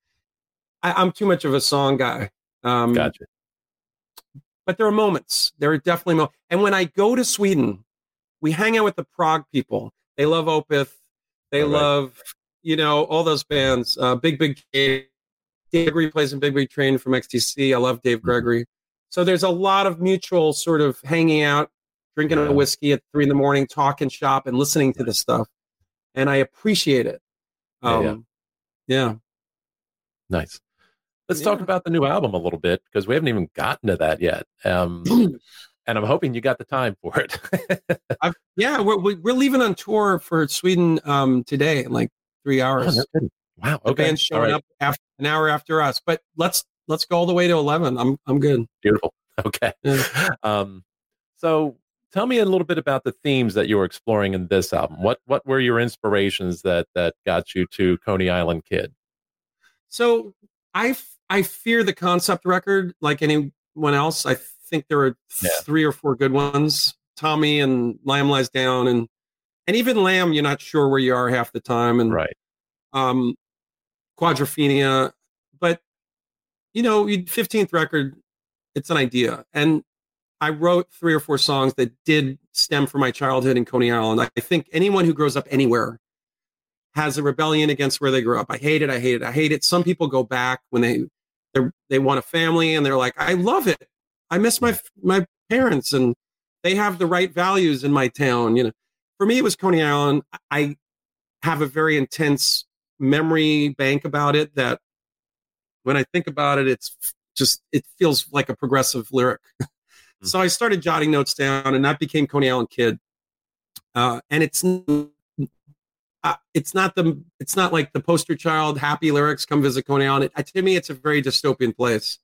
I, I'm too much of a song guy. Um, Gotcha. but there are moments. There are definitely moments. And when I go to Sweden, we hang out with the prog people. They love Opeth. They right. love, you know, all those bands. Uh, Big Big. Dave Gregory plays in Big Big Train from XTC. I love Mm-hmm. Dave Gregory. So there's a lot of mutual sort of hanging out, drinking Yeah. a whiskey at three in the morning, talking shop, and listening to this stuff. And I appreciate it. Yeah, yeah. Um, yeah. Nice. Let's talk about the new album a little bit because we haven't even gotten to that yet. Um, and I'm hoping you got the time for it. yeah, we're we're leaving on tour for Sweden um, today in like three hours. Oh, no wow, the band's showing right. up after an hour after us, but let's let's go all the way to eleven. I'm I'm good. Beautiful. Okay. Yeah. Um, so tell me a little bit about the themes that you were exploring in this album. What what were your inspirations that that got you to Coney Island Kid? So I I fear the concept record like anyone else. I think there are yeah. three or four good ones. Tommy and Lamb Lies Down and and even Lamb, you're not sure where you are half the time. And right. Um Quadrophenia. But you know, 15th record, it's an idea. And I wrote three or four songs that did stem from my childhood in Coney Island. I think anyone who grows up anywhere has a rebellion against where they grew up. I hate it. I hate it. I hate it. Some people go back when they they want a family and they're like, I love it. I miss my my parents and they have the right values in my town. You know, for me it was Coney Island. I have a very intense memory bank about it that when I think about it, it's just it feels like a progressive lyric. So I started jotting notes down, and that became Coney Island Kid. Uh, and it's uh, it's not the it's not like the poster child happy lyrics come visit Coney Island. It, to me, it's a very dystopian place.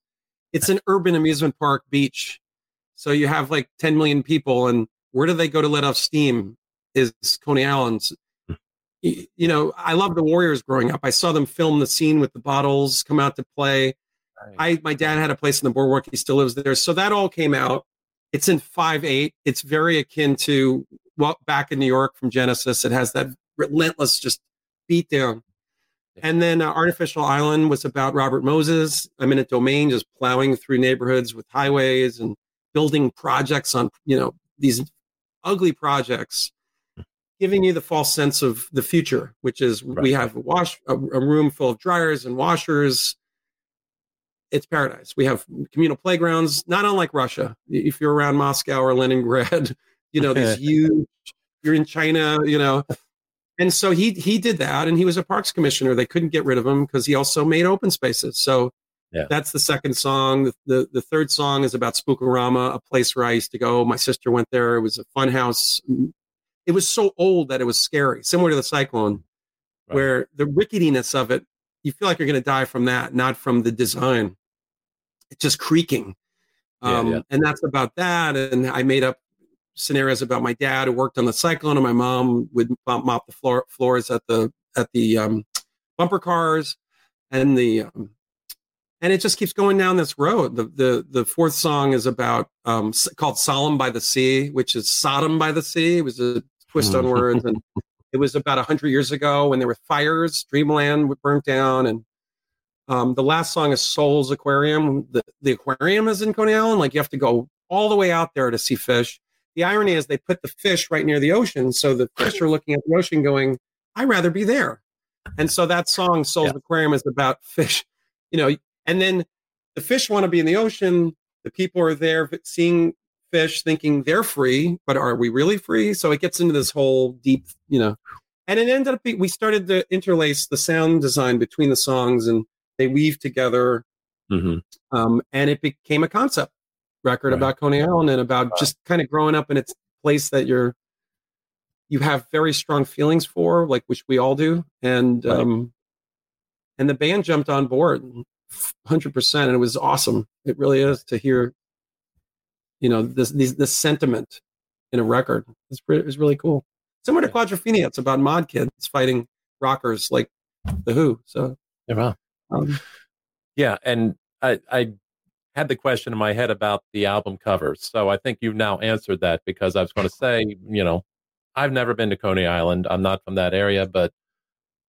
It's an urban amusement park beach, so you have like 10 million people, and where do they go to let off steam? Is Coney Island. You know, I love the Warriors growing up. I saw them film the scene with the bottles come out to play. I my dad had a place in the boardwalk. He still lives there, so that all came out. It's in five eight. It's very akin to well, back in New York from Genesis. It has that relentless just beat down. And then uh, Artificial Island was about Robert Moses, eminent domain, just plowing through neighborhoods with highways and building projects on, you know, these ugly projects, giving you the false sense of the future, which is right. we have a wash, a, a room full of dryers and washers, it's paradise. We have communal playgrounds, not unlike Russia. If you're around Moscow or Leningrad, you know these huge. You're in China, you know, and so he he did that, and he was a parks commissioner. They couldn't get rid of him because he also made open spaces. So yeah. that's the second song. The, the, the third song is about Spookorama, a place where I used to go. My sister went there. It was a fun house. It was so old that it was scary, similar to the cyclone, right. where the ricketiness of it you feel like you're going to die from that, not from the design. It's just creaking. Um, yeah, yeah. And that's about that. And I made up scenarios about my dad who worked on the cyclone, and my mom would mop the floor, floors at the at the um, bumper cars, and the um, and it just keeps going down this road. The the the fourth song is about um, called "Solemn by the Sea," which is Sodom by the Sea. It was a twist on mm. words, and it was about 100 years ago when there were fires, Dreamland burnt down. And um, the last song is Soul's Aquarium. The, the aquarium is in Coney Island. Like you have to go all the way out there to see fish. The irony is they put the fish right near the ocean. So the fish are looking at the ocean going, I'd rather be there. And so that song, Soul's yeah. Aquarium, is about fish, you know, and then the fish want to be in the ocean. The people are there seeing fish thinking they're free, but are we really free? So it gets into this whole deep, you know, and it ended up being, we started to interlace the sound design between the songs and they weave together. Mm-hmm. Um, and it became a concept record right. about Coney Island and about right. just kind of growing up in its place that you're, you have very strong feelings for, like which we all do. And, right. um, and the band jumped on board 100% and it was awesome. It really is to hear you know this this, this sentiment in a record. Pretty, it's really cool. Similar to Quadrophenia, it's about mod kids fighting rockers like the Who. So yeah, wow. um, yeah, and I I had the question in my head about the album covers. So I think you've now answered that because I was going to say, you know, I've never been to Coney Island. I'm not from that area, but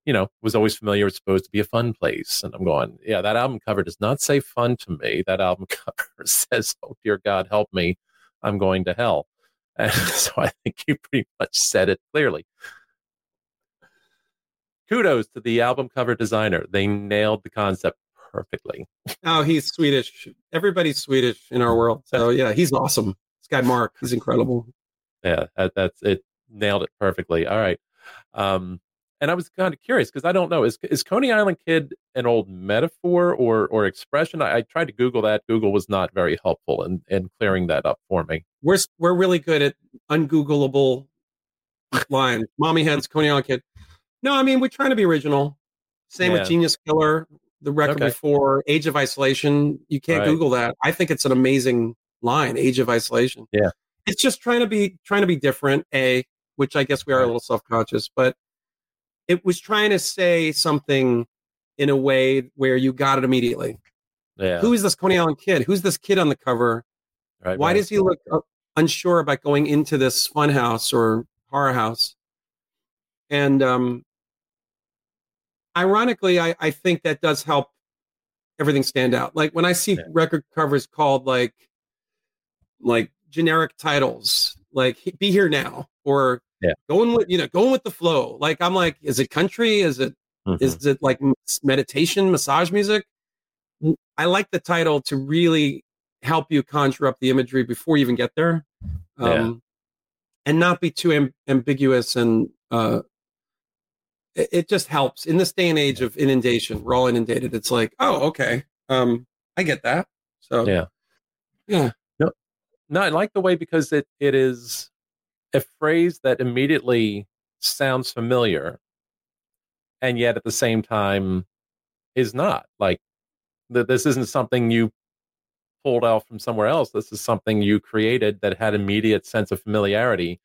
you know, was always familiar. It's supposed to be a fun place. And I'm going, yeah, that album cover does not say fun to me. That album cover says, oh, dear God, help me. I'm going to hell. And so I think you pretty much said it clearly. Kudos to the album cover designer. They nailed the concept perfectly. Oh, he's Swedish. Everybody's Swedish in our world. So yeah, he's awesome. This guy Mark, he's incredible. Yeah, that, that's it. Nailed it perfectly. All right. Um, and I was kind of curious because I don't know is is Coney Island Kid an old metaphor or or expression? I, I, tried to Google that. Google was not very helpful in in clearing that up for me. we're we're really good at ungoogleable lines. Mommyheads, Coney Island kid. No, I mean we're trying to be original. Same Yeah. with Genius Killer, the record Okay. before Age of Isolation. You can't Right. Google that. I think it's an amazing line, Age of Isolation. Yeah. It's just trying to be trying to be different, A, which I guess we are a little self-conscious, but it was trying to say something in a way where you got it immediately. Yeah. Who is this Coney Island kid? Who's this kid on the cover? right, Why right. does he look unsure about going into this fun house or horror house? And um, ironically, I, I think that does help everything stand out. Like when I see Yeah. record covers called like like generic titles, like "Be Here Now" or Yeah. going with you know going with the flow. Like I'm like, is it country? Is it Mhm. is it like meditation, massage music? I like the title to really help you conjure up the imagery before you even get there, um, Yeah. and not be too am- ambiguous. And uh, it, it just helps in this day and age of inundation. We're all inundated. It's like, oh, okay, um, I get that. So Yeah. yeah, no No, I like the way because it it is a phrase that immediately sounds familiar, and yet at the same time is not. Like that, this isn't something you pulled out from somewhere else. This is something you created that had immediate sense of familiarity,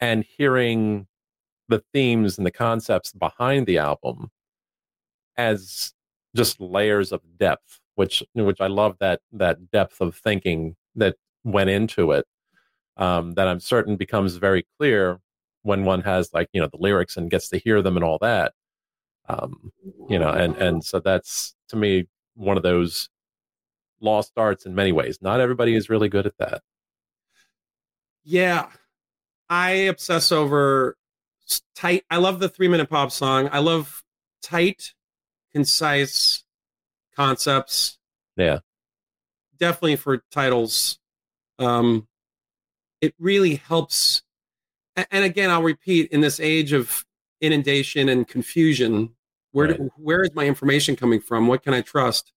and hearing the themes and the concepts behind the album as just layers of depth, which which I love that that depth of thinking that went into it um, that I'm certain becomes very clear when one has like you know the lyrics and gets to hear them and all that. Um, you know, and and so that's to me one of those lost arts in many ways. Not everybody is really good at that. yeah. I obsess over tight. I love the three minute pop song. I love tight, concise concepts. Yeah. definitely for titles um it really helps and again i'll repeat in this age of inundation and confusion where do- where is my information coming from what can i trust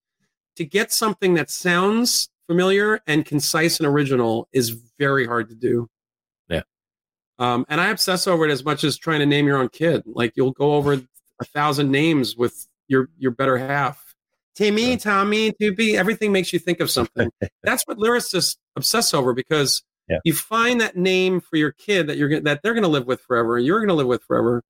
to get something that sounds familiar and concise and original is very hard to do Yeah. um and i obsess over it as much as trying to name your own kid like you'll go over a thousand names with your your better half Timmy. Tommy, to be everything makes you think of something. That's what lyricists obsess over because Yeah. you find that name for your kid that you're that they're going to live with forever, and you're going to live with forever.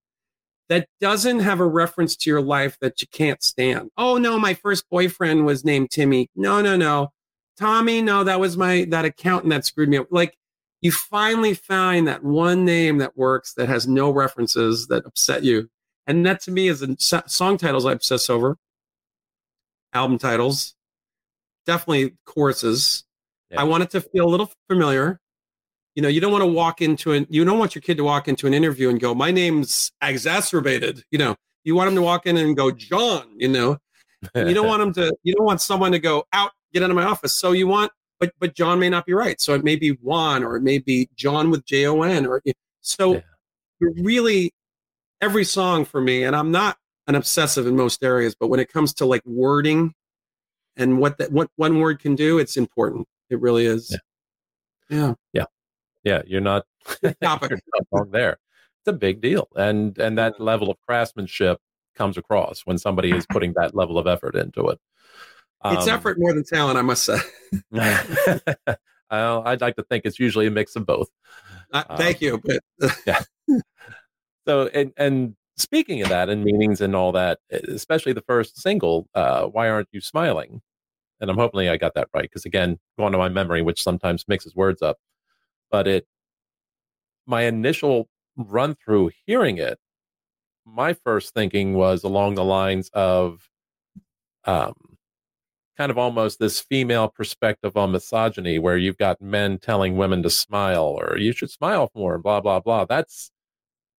That doesn't have a reference to your life that you can't stand. Oh no, my first boyfriend was named Timmy. No, no, no, Tommy. No, that was my that accountant that screwed me up. Like you finally find that one name that works that has no references that upset you, and that to me is so- song titles I obsess over album titles, definitely choruses. Yeah. I want it to feel a little familiar. You know, you don't want to walk into an you don't want your kid to walk into an interview and go, "My name's exacerbated." You know, you want him to walk in and go, "John." You know, you don't want him to. You don't want someone to go out, get out of my office. So you want, but but John may not be right. So it may be Juan, or it may be John with J O N, or so. Yeah. Really every song for me, and I'm not an obsessive in most areas, but when it comes to like wording and what that what one word can do, it's important. It really is. Yeah. yeah, you're not you're not wrong there. It's a big deal, and and that level of craftsmanship comes across when somebody is putting that level of effort into it. it's Um, effort more than talent, I must say. Well, I'd like to think it's usually a mix of both. Uh, Um, thank you, but So, and and speaking of that and meanings and all that, especially the first single, uh, "Why Aren't You Smiling?" And I'm hoping I got that right because again, going to my memory, which sometimes mixes words up, but it, my initial run through hearing it, my first thinking was along the lines of, um, kind of almost this female perspective on misogyny, where you've got men telling women to smile or you should smile more, blah blah blah. That's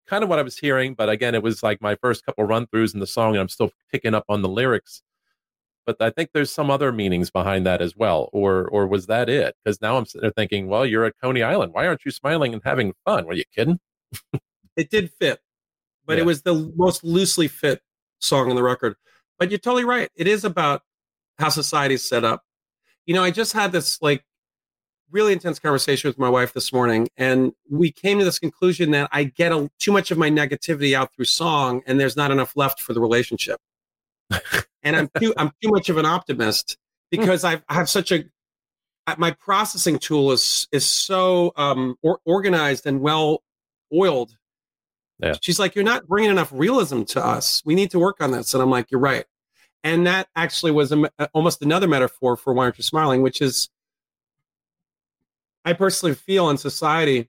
kind of what I was hearing, but again, it was like my first couple run throughs in the song, and I'm still picking up on the lyrics. But I think there's some other meanings behind that as well, or or was that it? Because now I'm sitting there thinking, well, you're at Coney Island. Why aren't you smiling and having fun? Were you kidding? it did fit. But Yeah. it was the most loosely fit song on the record. But you're totally right. It is about how society's set up. You know, I just had this like really intense conversation with my wife this morning, and we came to this conclusion that I get a, too much of my negativity out through song, and there's not enough left for the relationship. and I'm too I'm too much of an optimist because I've, I have such a my processing tool is is so um, or, organized and well oiled. Yeah. She's like, you're not bringing enough realism to us. We need to work on this. And I'm like, you're right. And that actually was a, almost another metaphor for why aren't you smiling, which is I personally feel in society,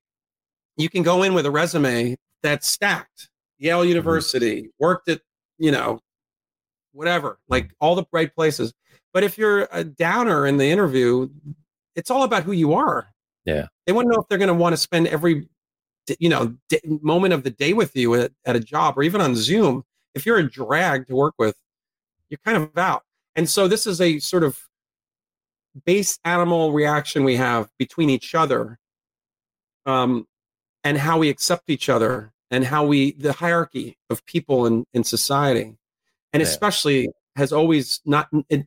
you can go in with a resume that's stacked. Yale mm-hmm. University, mm-hmm. worked at, you know, whatever, like all the right places. But if you're a downer in the interview, it's all about who you are. Yeah. They want to know if they're going to want to spend every, you know, d- moment of the day with you at, at a job or even on Zoom. If you're a drag to work with, you're kind of out. And so this is a sort of base animal reaction we have between each other um, and how we accept each other and how we the hierarchy of people in, in society and yeah. especially has always not it,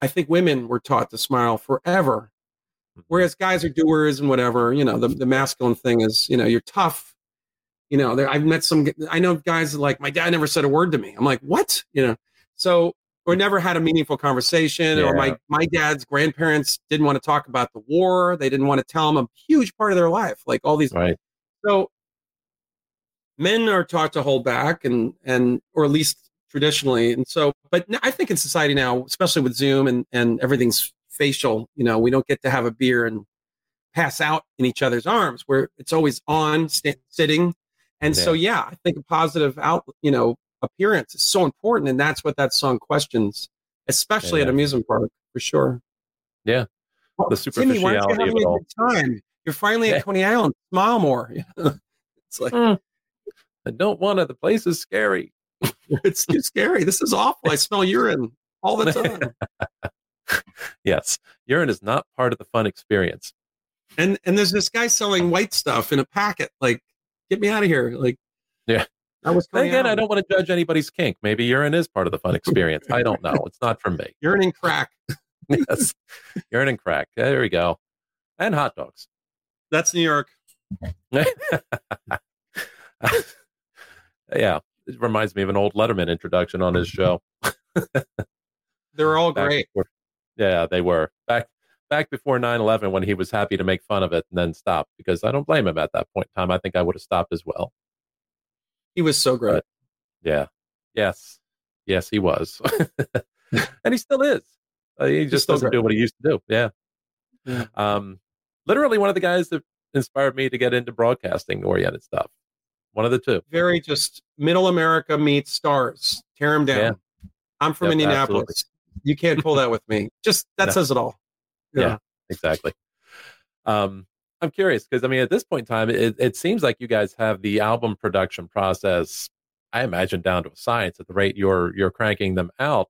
i think women were taught to smile forever. Mm-hmm. whereas guys are doers and whatever you know the, the masculine thing is you know you're tough. You know there, i've met some i know guys like my dad never said a word to me. I'm like what? You know? So or never had a meaningful conversation yeah. or my my dad's grandparents didn't want to talk about the war. They didn't want to tell him a huge part of their life like all these right. So men are taught to hold back and and or at least traditionally and so but i think in society now especially with zoom and and everything's facial you know we don't get to have a beer and pass out in each other's arms where it's always on st- sitting and yeah. so yeah i think a positive out you know appearance is so important, and that's what that song questions, especially yeah. at amusement park for sure. Yeah, well, the superficiality Timmy, why aren't you having a good time? You're finally at Coney Island. Smile more. it's like mm. I don't want to. The place is scary. it's too scary. This is awful. I smell urine all the time. yes, urine is not part of the fun experience. And and there's this guy selling white stuff in a packet. Like, get me out of here. Like, yeah. I was again. Out. I don't want to judge anybody's kink. Maybe urine is part of the fun experience. I don't know. It's not for me. Urine and crack. yes, urine and crack. There we go. And hot dogs. That's New York. yeah, it reminds me of an old Letterman introduction on his show. They're all back great. Before, yeah, they were back back before 9-11 when he was happy to make fun of it and then stop because I don't blame him at that point in time. I think I would have stopped as well. He was so great. But, yeah. Yes. Yes, he was. and he still is. Uh, he just doesn't great. do what he used to do. Yeah. yeah. Um, literally one of the guys that inspired me to get into broadcasting oriented stuff. One of the two. Very just middle America meets stars. Tear them down. Yeah. I'm from yep, Indianapolis. Absolutely. You can't pull that with me. Just that no. says it all. Yeah, yeah exactly. Um, I'm curious because I mean, at this point in time, it, it seems like you guys have the album production process. I imagine down to a science at the rate you're you're cranking them out.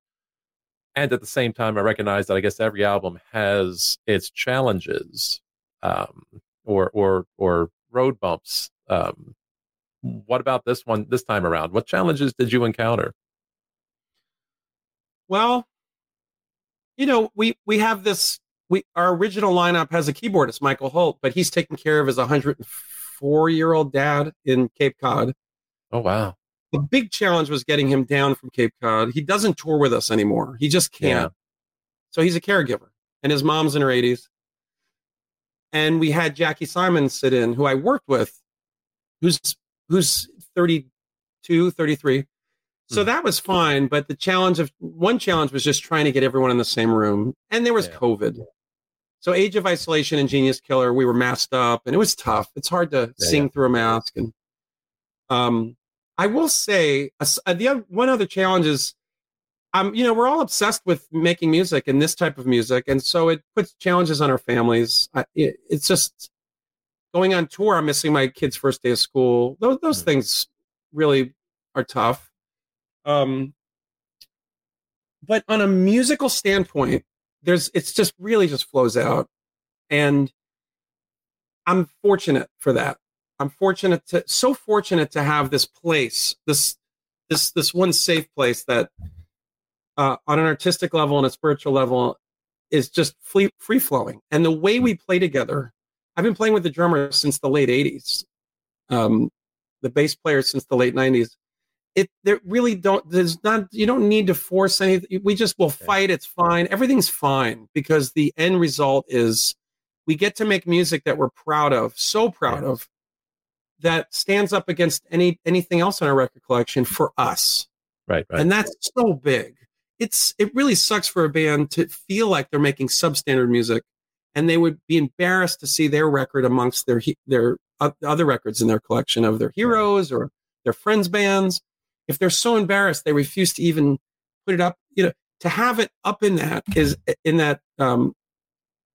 And at the same time, I recognize that I guess every album has its challenges, um, or or or road bumps. Um, what about this one this time around? What challenges did you encounter? Well, you know, we we have this we our original lineup has a keyboardist, Michael Holt, but he's taking care of his 104 year old dad in Cape Cod. Oh wow! The big challenge was getting him down from Cape Cod. He doesn't tour with us anymore. He just can't. Yeah. So he's a caregiver, and his mom's in her 80s. And we had Jackie Simon sit in, who I worked with, who's who's 32, 33. So hmm. that was fine, but the challenge of one challenge was just trying to get everyone in the same room, and there was yeah. COVID. So Age of Isolation and Genius Killer, we were masked up, and it was tough. It's hard to yeah, sing through a mask. And um, I will say, uh, the other, one other challenge is, um, you know, we're all obsessed with making music and this type of music, and so it puts challenges on our families. I, it, it's just going on tour. I'm missing my kid's first day of school. Those those mm-hmm. things really are tough. Um, but on a musical standpoint, there's it's just really just flows out and i'm fortunate for that i'm fortunate to so fortunate to have this place this this this one safe place that uh, on an artistic level and a spiritual level is just free free flowing, and the way we play together. I've been playing with the drummer since the late '80s, um, the bass player since the late '90s. It there really don't. There's not. You don't need to force anything. We just will fight. It's fine. Everything's fine because the end result is we get to make music that we're proud of, so proud of, that stands up against any anything else in our record collection for us. Right, right. And that's so big. It's it really sucks for a band to feel like they're making substandard music, and they would be embarrassed to see their record amongst their their other records in their collection of their heroes or their friends' bands. If they're so embarrassed, they refuse to even put it up. You know, to have it up in that is in that um,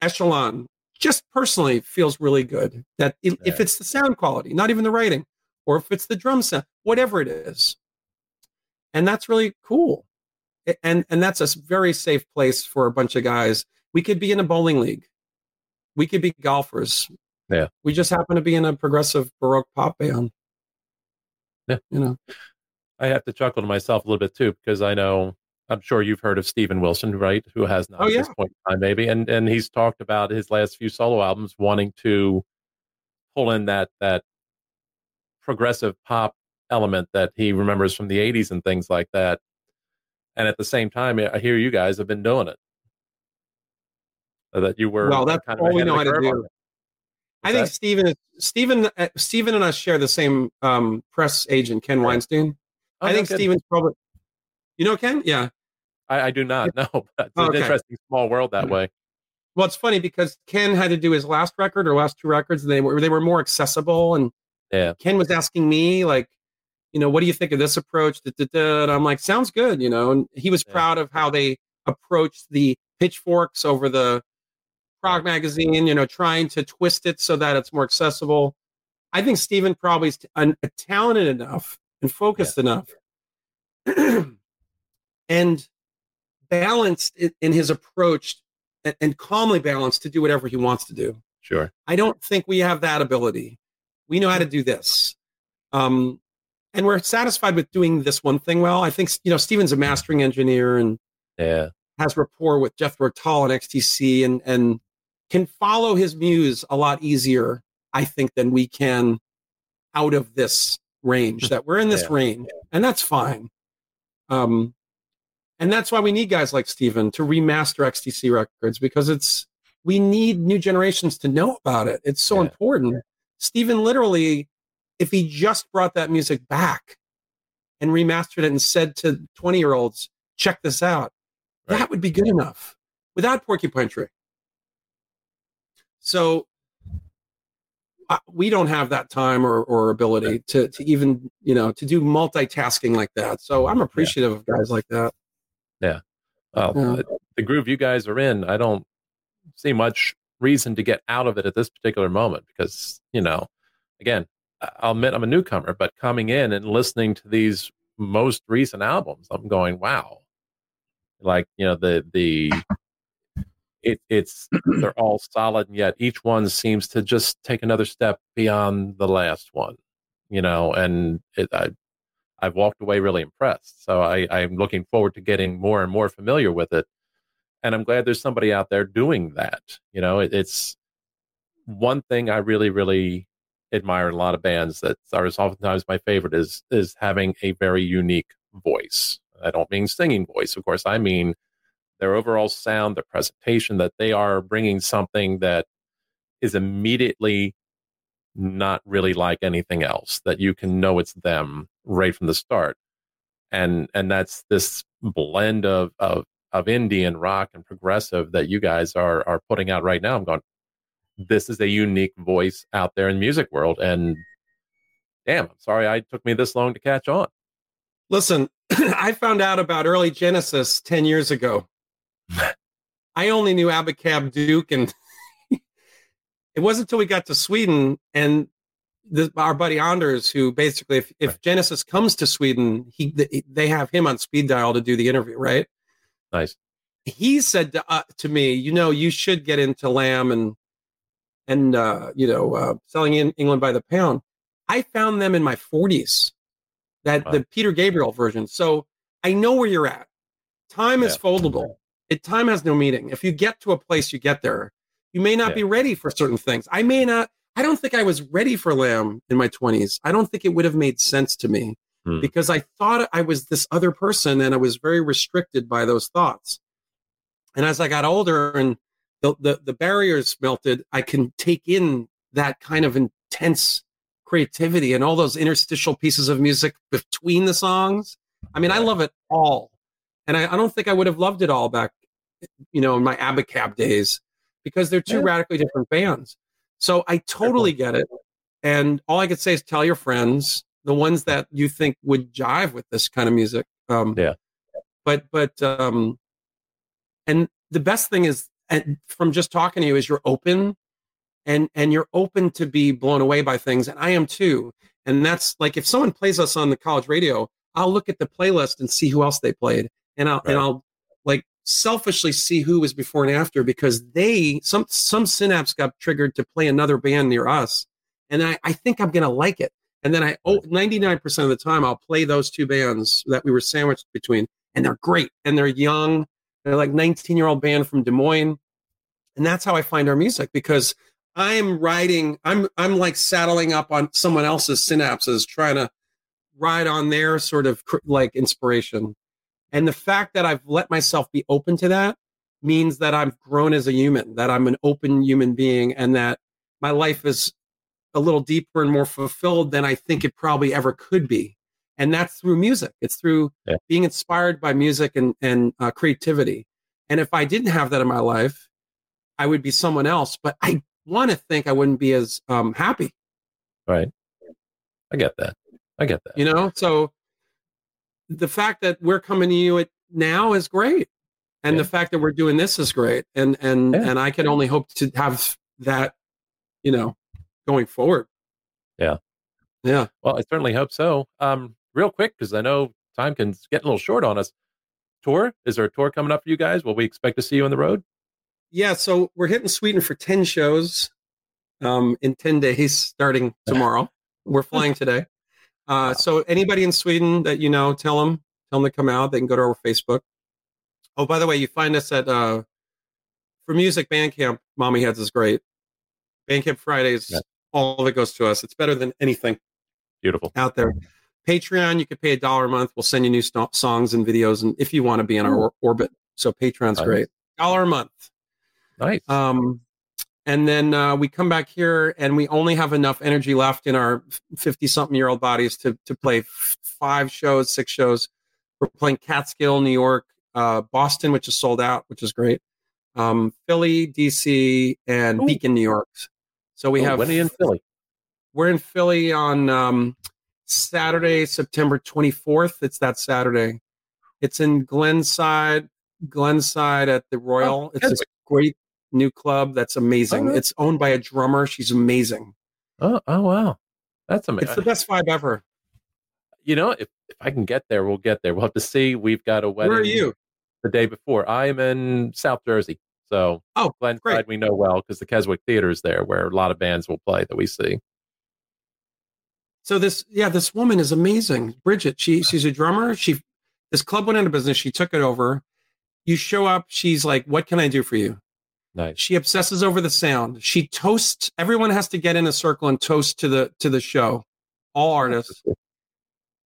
echelon just personally feels really good. That if, if it's the sound quality, not even the writing, or if it's the drum sound, whatever it is, and that's really cool. And and that's a very safe place for a bunch of guys. We could be in a bowling league. We could be golfers. Yeah. We just happen to be in a progressive baroque pop band. Yeah. You know. I have to chuckle to myself a little bit too because I know I'm sure you've heard of Steven Wilson, right? Who has not oh, at yeah. this point in time, maybe, and and he's talked about his last few solo albums wanting to pull in that that progressive pop element that he remembers from the '80s and things like that. And at the same time, I hear you guys have been doing it. So that you were well. That's kind of all we know how to do. I think that? Steven, Steven, uh, and I share the same um, press agent, Ken Weinstein. Oh, I no think. Steven's probably. You know Ken? Yeah. I, I do not know. But it's Okay. an interesting small world that way. Well, it's funny because Ken had to do his last record or last two records, and they were they were more accessible. And Yeah. Ken was asking me like, you know, what do you think of this approach? Da, da, da. And I'm like, sounds good, you know. And he was Yeah. proud of how they approached the pitchforks over the prog magazine, you know, trying to twist it so that it's more accessible. I think Steven probably is t- un- talented enough and focused enough and balanced in, in his approach and, and calmly balanced to do whatever he wants to do. Sure. I don't think we have that ability. We know how to do this. Um, and we're satisfied with doing this one thing well. I think, you know, Steven's a mastering engineer and Yeah. has rapport with Jethro Tull and XTC and, and can follow his muse a lot easier, I think, than we can out of this range that we're in this Yeah. range and that's fine. Um, and that's why we need guys like Steven to remaster XTC records because it's, we need new generations to know about it. It's so Yeah. important. Steven literally, if he just brought that music back and remastered it and said to 20 year olds, check this out, Right. that would be good enough without Porcupine Tree. So uh, we don't have that time or, or ability to, to even, you know, to do multitasking like that. So I'm appreciative of guys like that. Well, Yeah. the, the groove you guys are in, I don't see much reason to get out of it at this particular moment because, you know, again, I'll admit I'm a newcomer, but coming in and listening to these most recent albums, I'm going, wow. Like, you know, the, the, it, it's they're all solid and yet each one seems to just take another step beyond the last one you know and it, I, I've walked away really impressed. So I, I'm looking forward to getting more and more familiar with it. And I'm glad there's somebody out there doing that. You know, it, it's one thing I really, really admire in a lot of bands that are oftentimes my favorite is is having a very unique voice. I don't mean singing voice, of course. I mean their overall sound, their presentation, that they are bringing something that is immediately not really like anything else that you can know it's them right from the start. And and that's this blend of of of indie and rock and progressive that you guys are are putting out right now. I'm going this is a unique voice out there in music world and damn i'm sorry i took me this long to catch on. Listen, I found out about early Genesis 10 years ago. I only knew Abacab Duke, and it wasn't until we got to Sweden and our buddy Anders, who basically, if, if Right. Genesis comes to Sweden, he they have him on speed dial to do the interview, right? nice He said to, uh, to me, you know, you should get into Lamb and and uh, you know, uh, selling in England by the pound. I found them in my 40s, that Wow. the Peter Gabriel version. So I know where you're at. Time is Yeah. foldable. It time has no meaning. If you get to a place, you get there. You may not Yeah. be ready for certain things. I may not. I don't think I was ready for Lamb in my twenties. I don't think it would have made sense to me Hmm. because I thought I was this other person, and I was very restricted by those thoughts. And as I got older and the the, the barriers melted, I can take in that kind of intense creativity and all those interstitial pieces of music between the songs. I mean, I love it all. And I, I don't think I would have loved it all back, you know, in my Abacab days because they're two Yeah. radically different bands. So I totally get it. And all I could say is tell your friends, the ones that you think would jive with this kind of music. Um, Yeah. But, but, um, and the best thing is and from just talking to you is you're open and and you're open to be blown away by things and i am too and that's like if someone plays us on the college radio i'll look at the playlist and see who else they played and i'll and i'll like selfishly see who was before and after because they some some synapse got triggered to play another band near us and i, I think i'm gonna like it. And then i oh 99% of the time i'll play those two bands that we were sandwiched between and they're great and they're young. They're like 19 year old band from des moines and that's how i find our music because I'm riding, I'm I'm like saddling up on someone else's synapses, trying to ride on their sort of cr- like inspiration. And the fact that I've let myself be open to that means that I've grown as a human, that I'm an open human being, and that my life is a little deeper and more fulfilled than I think it probably ever could be. And that's through music. It's through Yeah. being inspired by music and and uh, creativity. And if I didn't have that in my life, I would be someone else. But I want to think I wouldn't be as um, happy, Right. I get that. I get that. you know? So the fact that we're coming to you at now is great. And Yeah. the fact that we're doing this is great. And, and, Yeah. and I can only hope to have that, you know, going forward. Yeah. Yeah. Well, I certainly hope so. Um, real quick, because I know time can get a little short on us. Tour? Is there a tour coming up for you guys? Will we expect to see you on the road? Yeah. So we're hitting Sweden for 10 shows um, in 10 days starting tomorrow. we're flying today. Uh, so anybody in Sweden that you know, tell them, tell them to come out. They can go to our Facebook. Oh, by the way, you find us at uh, for music Bandcamp. Mommyheads is great. Bandcamp Fridays, Yeah. all of it goes to us. It's better than anything Beautiful. out there. Patreon, you could pay a dollar a month. We'll send you new sto- songs and videos, and if you want to be in our or- orbit, so Patreon's Nice. great. Dollar a month. Nice. Um, and then uh, we come back here, and we only have enough energy left in our fifty-something-year-old bodies to to play f- five shows, six shows. We're playing Catskill, New York, uh, Boston, which is sold out, which is great. Um, Philly, DC, and Ooh. Beacon, New York. So we Oh, have when are you in Philly? we're in Philly on um, Saturday, September 24th. It's that Saturday. It's in Glenside, Glenside at the Royal. Oh, it's a great new club that's amazing. Oh. It's owned by a drummer. She's amazing. Oh, oh wow. That's amazing. It's the best vibe ever. you know, if, if I can get there, we'll get there. We'll have to see. We've got a wedding Where are you? the day before. I am in South Jersey. So Oh, Glenside great. we know well because the Keswick Theater is there where a lot of bands will play that we see. So this, yeah, this woman is amazing. Bridget, she she's a drummer. She this club went into business. She took it over. You show up. She's like, "What can I do for you?" Nice. She obsesses over the sound. She toasts. Everyone has to get in a circle and toast to the to the show. All artists.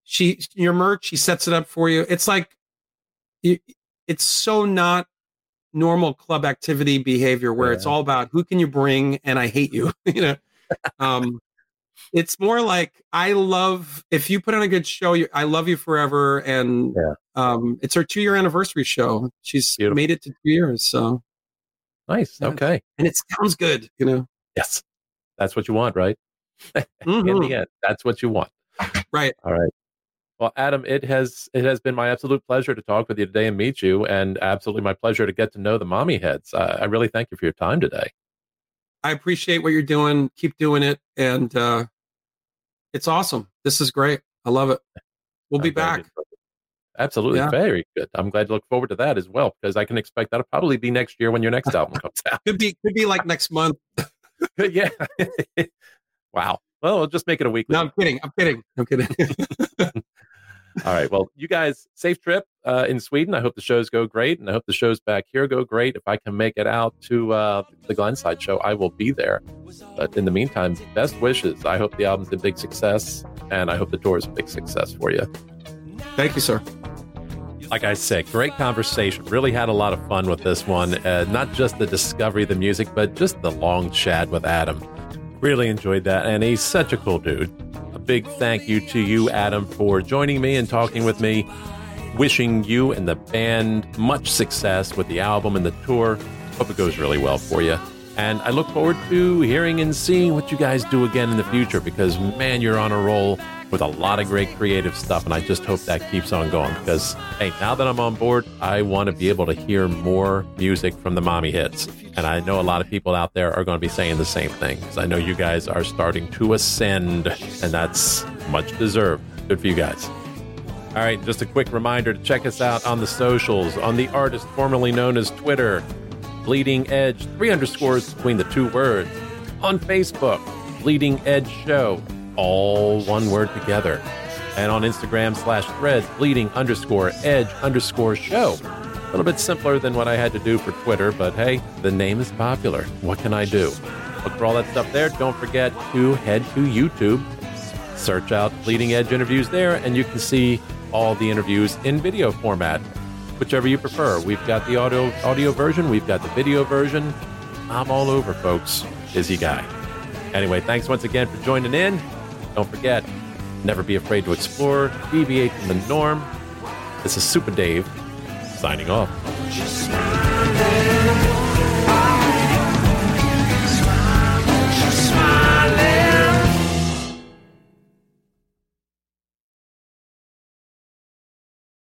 She your merch. She sets it up for you. It's like, it's so not normal club activity behavior where it's all about who can you bring and I hate you. you know, um, it's more like I love if you put on a good show. You, I love you forever, and Yeah. um, it's her two year anniversary show. She's Beautiful. made it to two years. So Nice. Yeah. Okay. and it sounds good, you know. Yes. That's what you want, right? In Mhm. the end, that's what you want. Right. All right. Well, Adam, it has it has been my absolute pleasure to talk with you today and meet you, and absolutely my pleasure to get to know the mommyheads. Uh, I really thank you for your time today. I appreciate what you're doing. Keep doing it, and uh, it's awesome. This is great. I love it. We'll be I'm glad back. Absolutely, Yeah. very good. I'm glad to look forward to that as well because I can expect that'll probably be next year when your next album comes out. Could be could be like next month. yeah. wow. Well, we'll just make it a weekly. No, I'm kidding. I'm kidding. I'm kidding. All right. Well, you guys, safe trip uh, in Sweden. I hope the shows go great, and I hope the shows back here go great. If I can make it out to uh, the Glenside show, I will be there. But in the meantime, best wishes. I hope the album's a big success, and I hope the tour is a big success for you. Thank you, sir. Like I said, great conversation. Really had a lot of fun with this one. Uh, not just the discovery of the music, but just the long chat with Adam. Really enjoyed that, and he's such a cool dude A big thank you to you, Adam, for joining me and talking with me. Wishing you and the band much success with the album and the tour. Hope it goes really well for you. And I look forward to hearing and seeing what you guys do again in the future because, man, you're on a roll with a lot of great creative stuff. And I just hope that keeps on going because, hey, now that I'm on board, I want to be able to hear more music from the Mommyheads. And I know a lot of people out there are going to be saying the same thing because I know you guys are starting to ascend, and that's much deserved. Good for you guys. All right, just a quick reminder to check us out on the socials, on the artist formerly known as Twitter, Bleeding Edge, three underscores between the two words, on Facebook, Bleeding Edge Show, all one word together. And on Instagram slash threads, bleeding underscore edge underscore show. A little bit simpler than what I had to do for Twitter, but hey, the name is popular. What can I do? Look for all that stuff there. Don't forget to head to YouTube, search out Bleeding Edge interviews there, and you can see all the interviews in video format, whichever you prefer. We've got the audio audio version, we've got the video version. I'm all over, folks. Busy guy. Anyway, thanks once again for joining in. Don't forget, never be afraid to explore, deviate from the norm. This is Super Dave, signing off.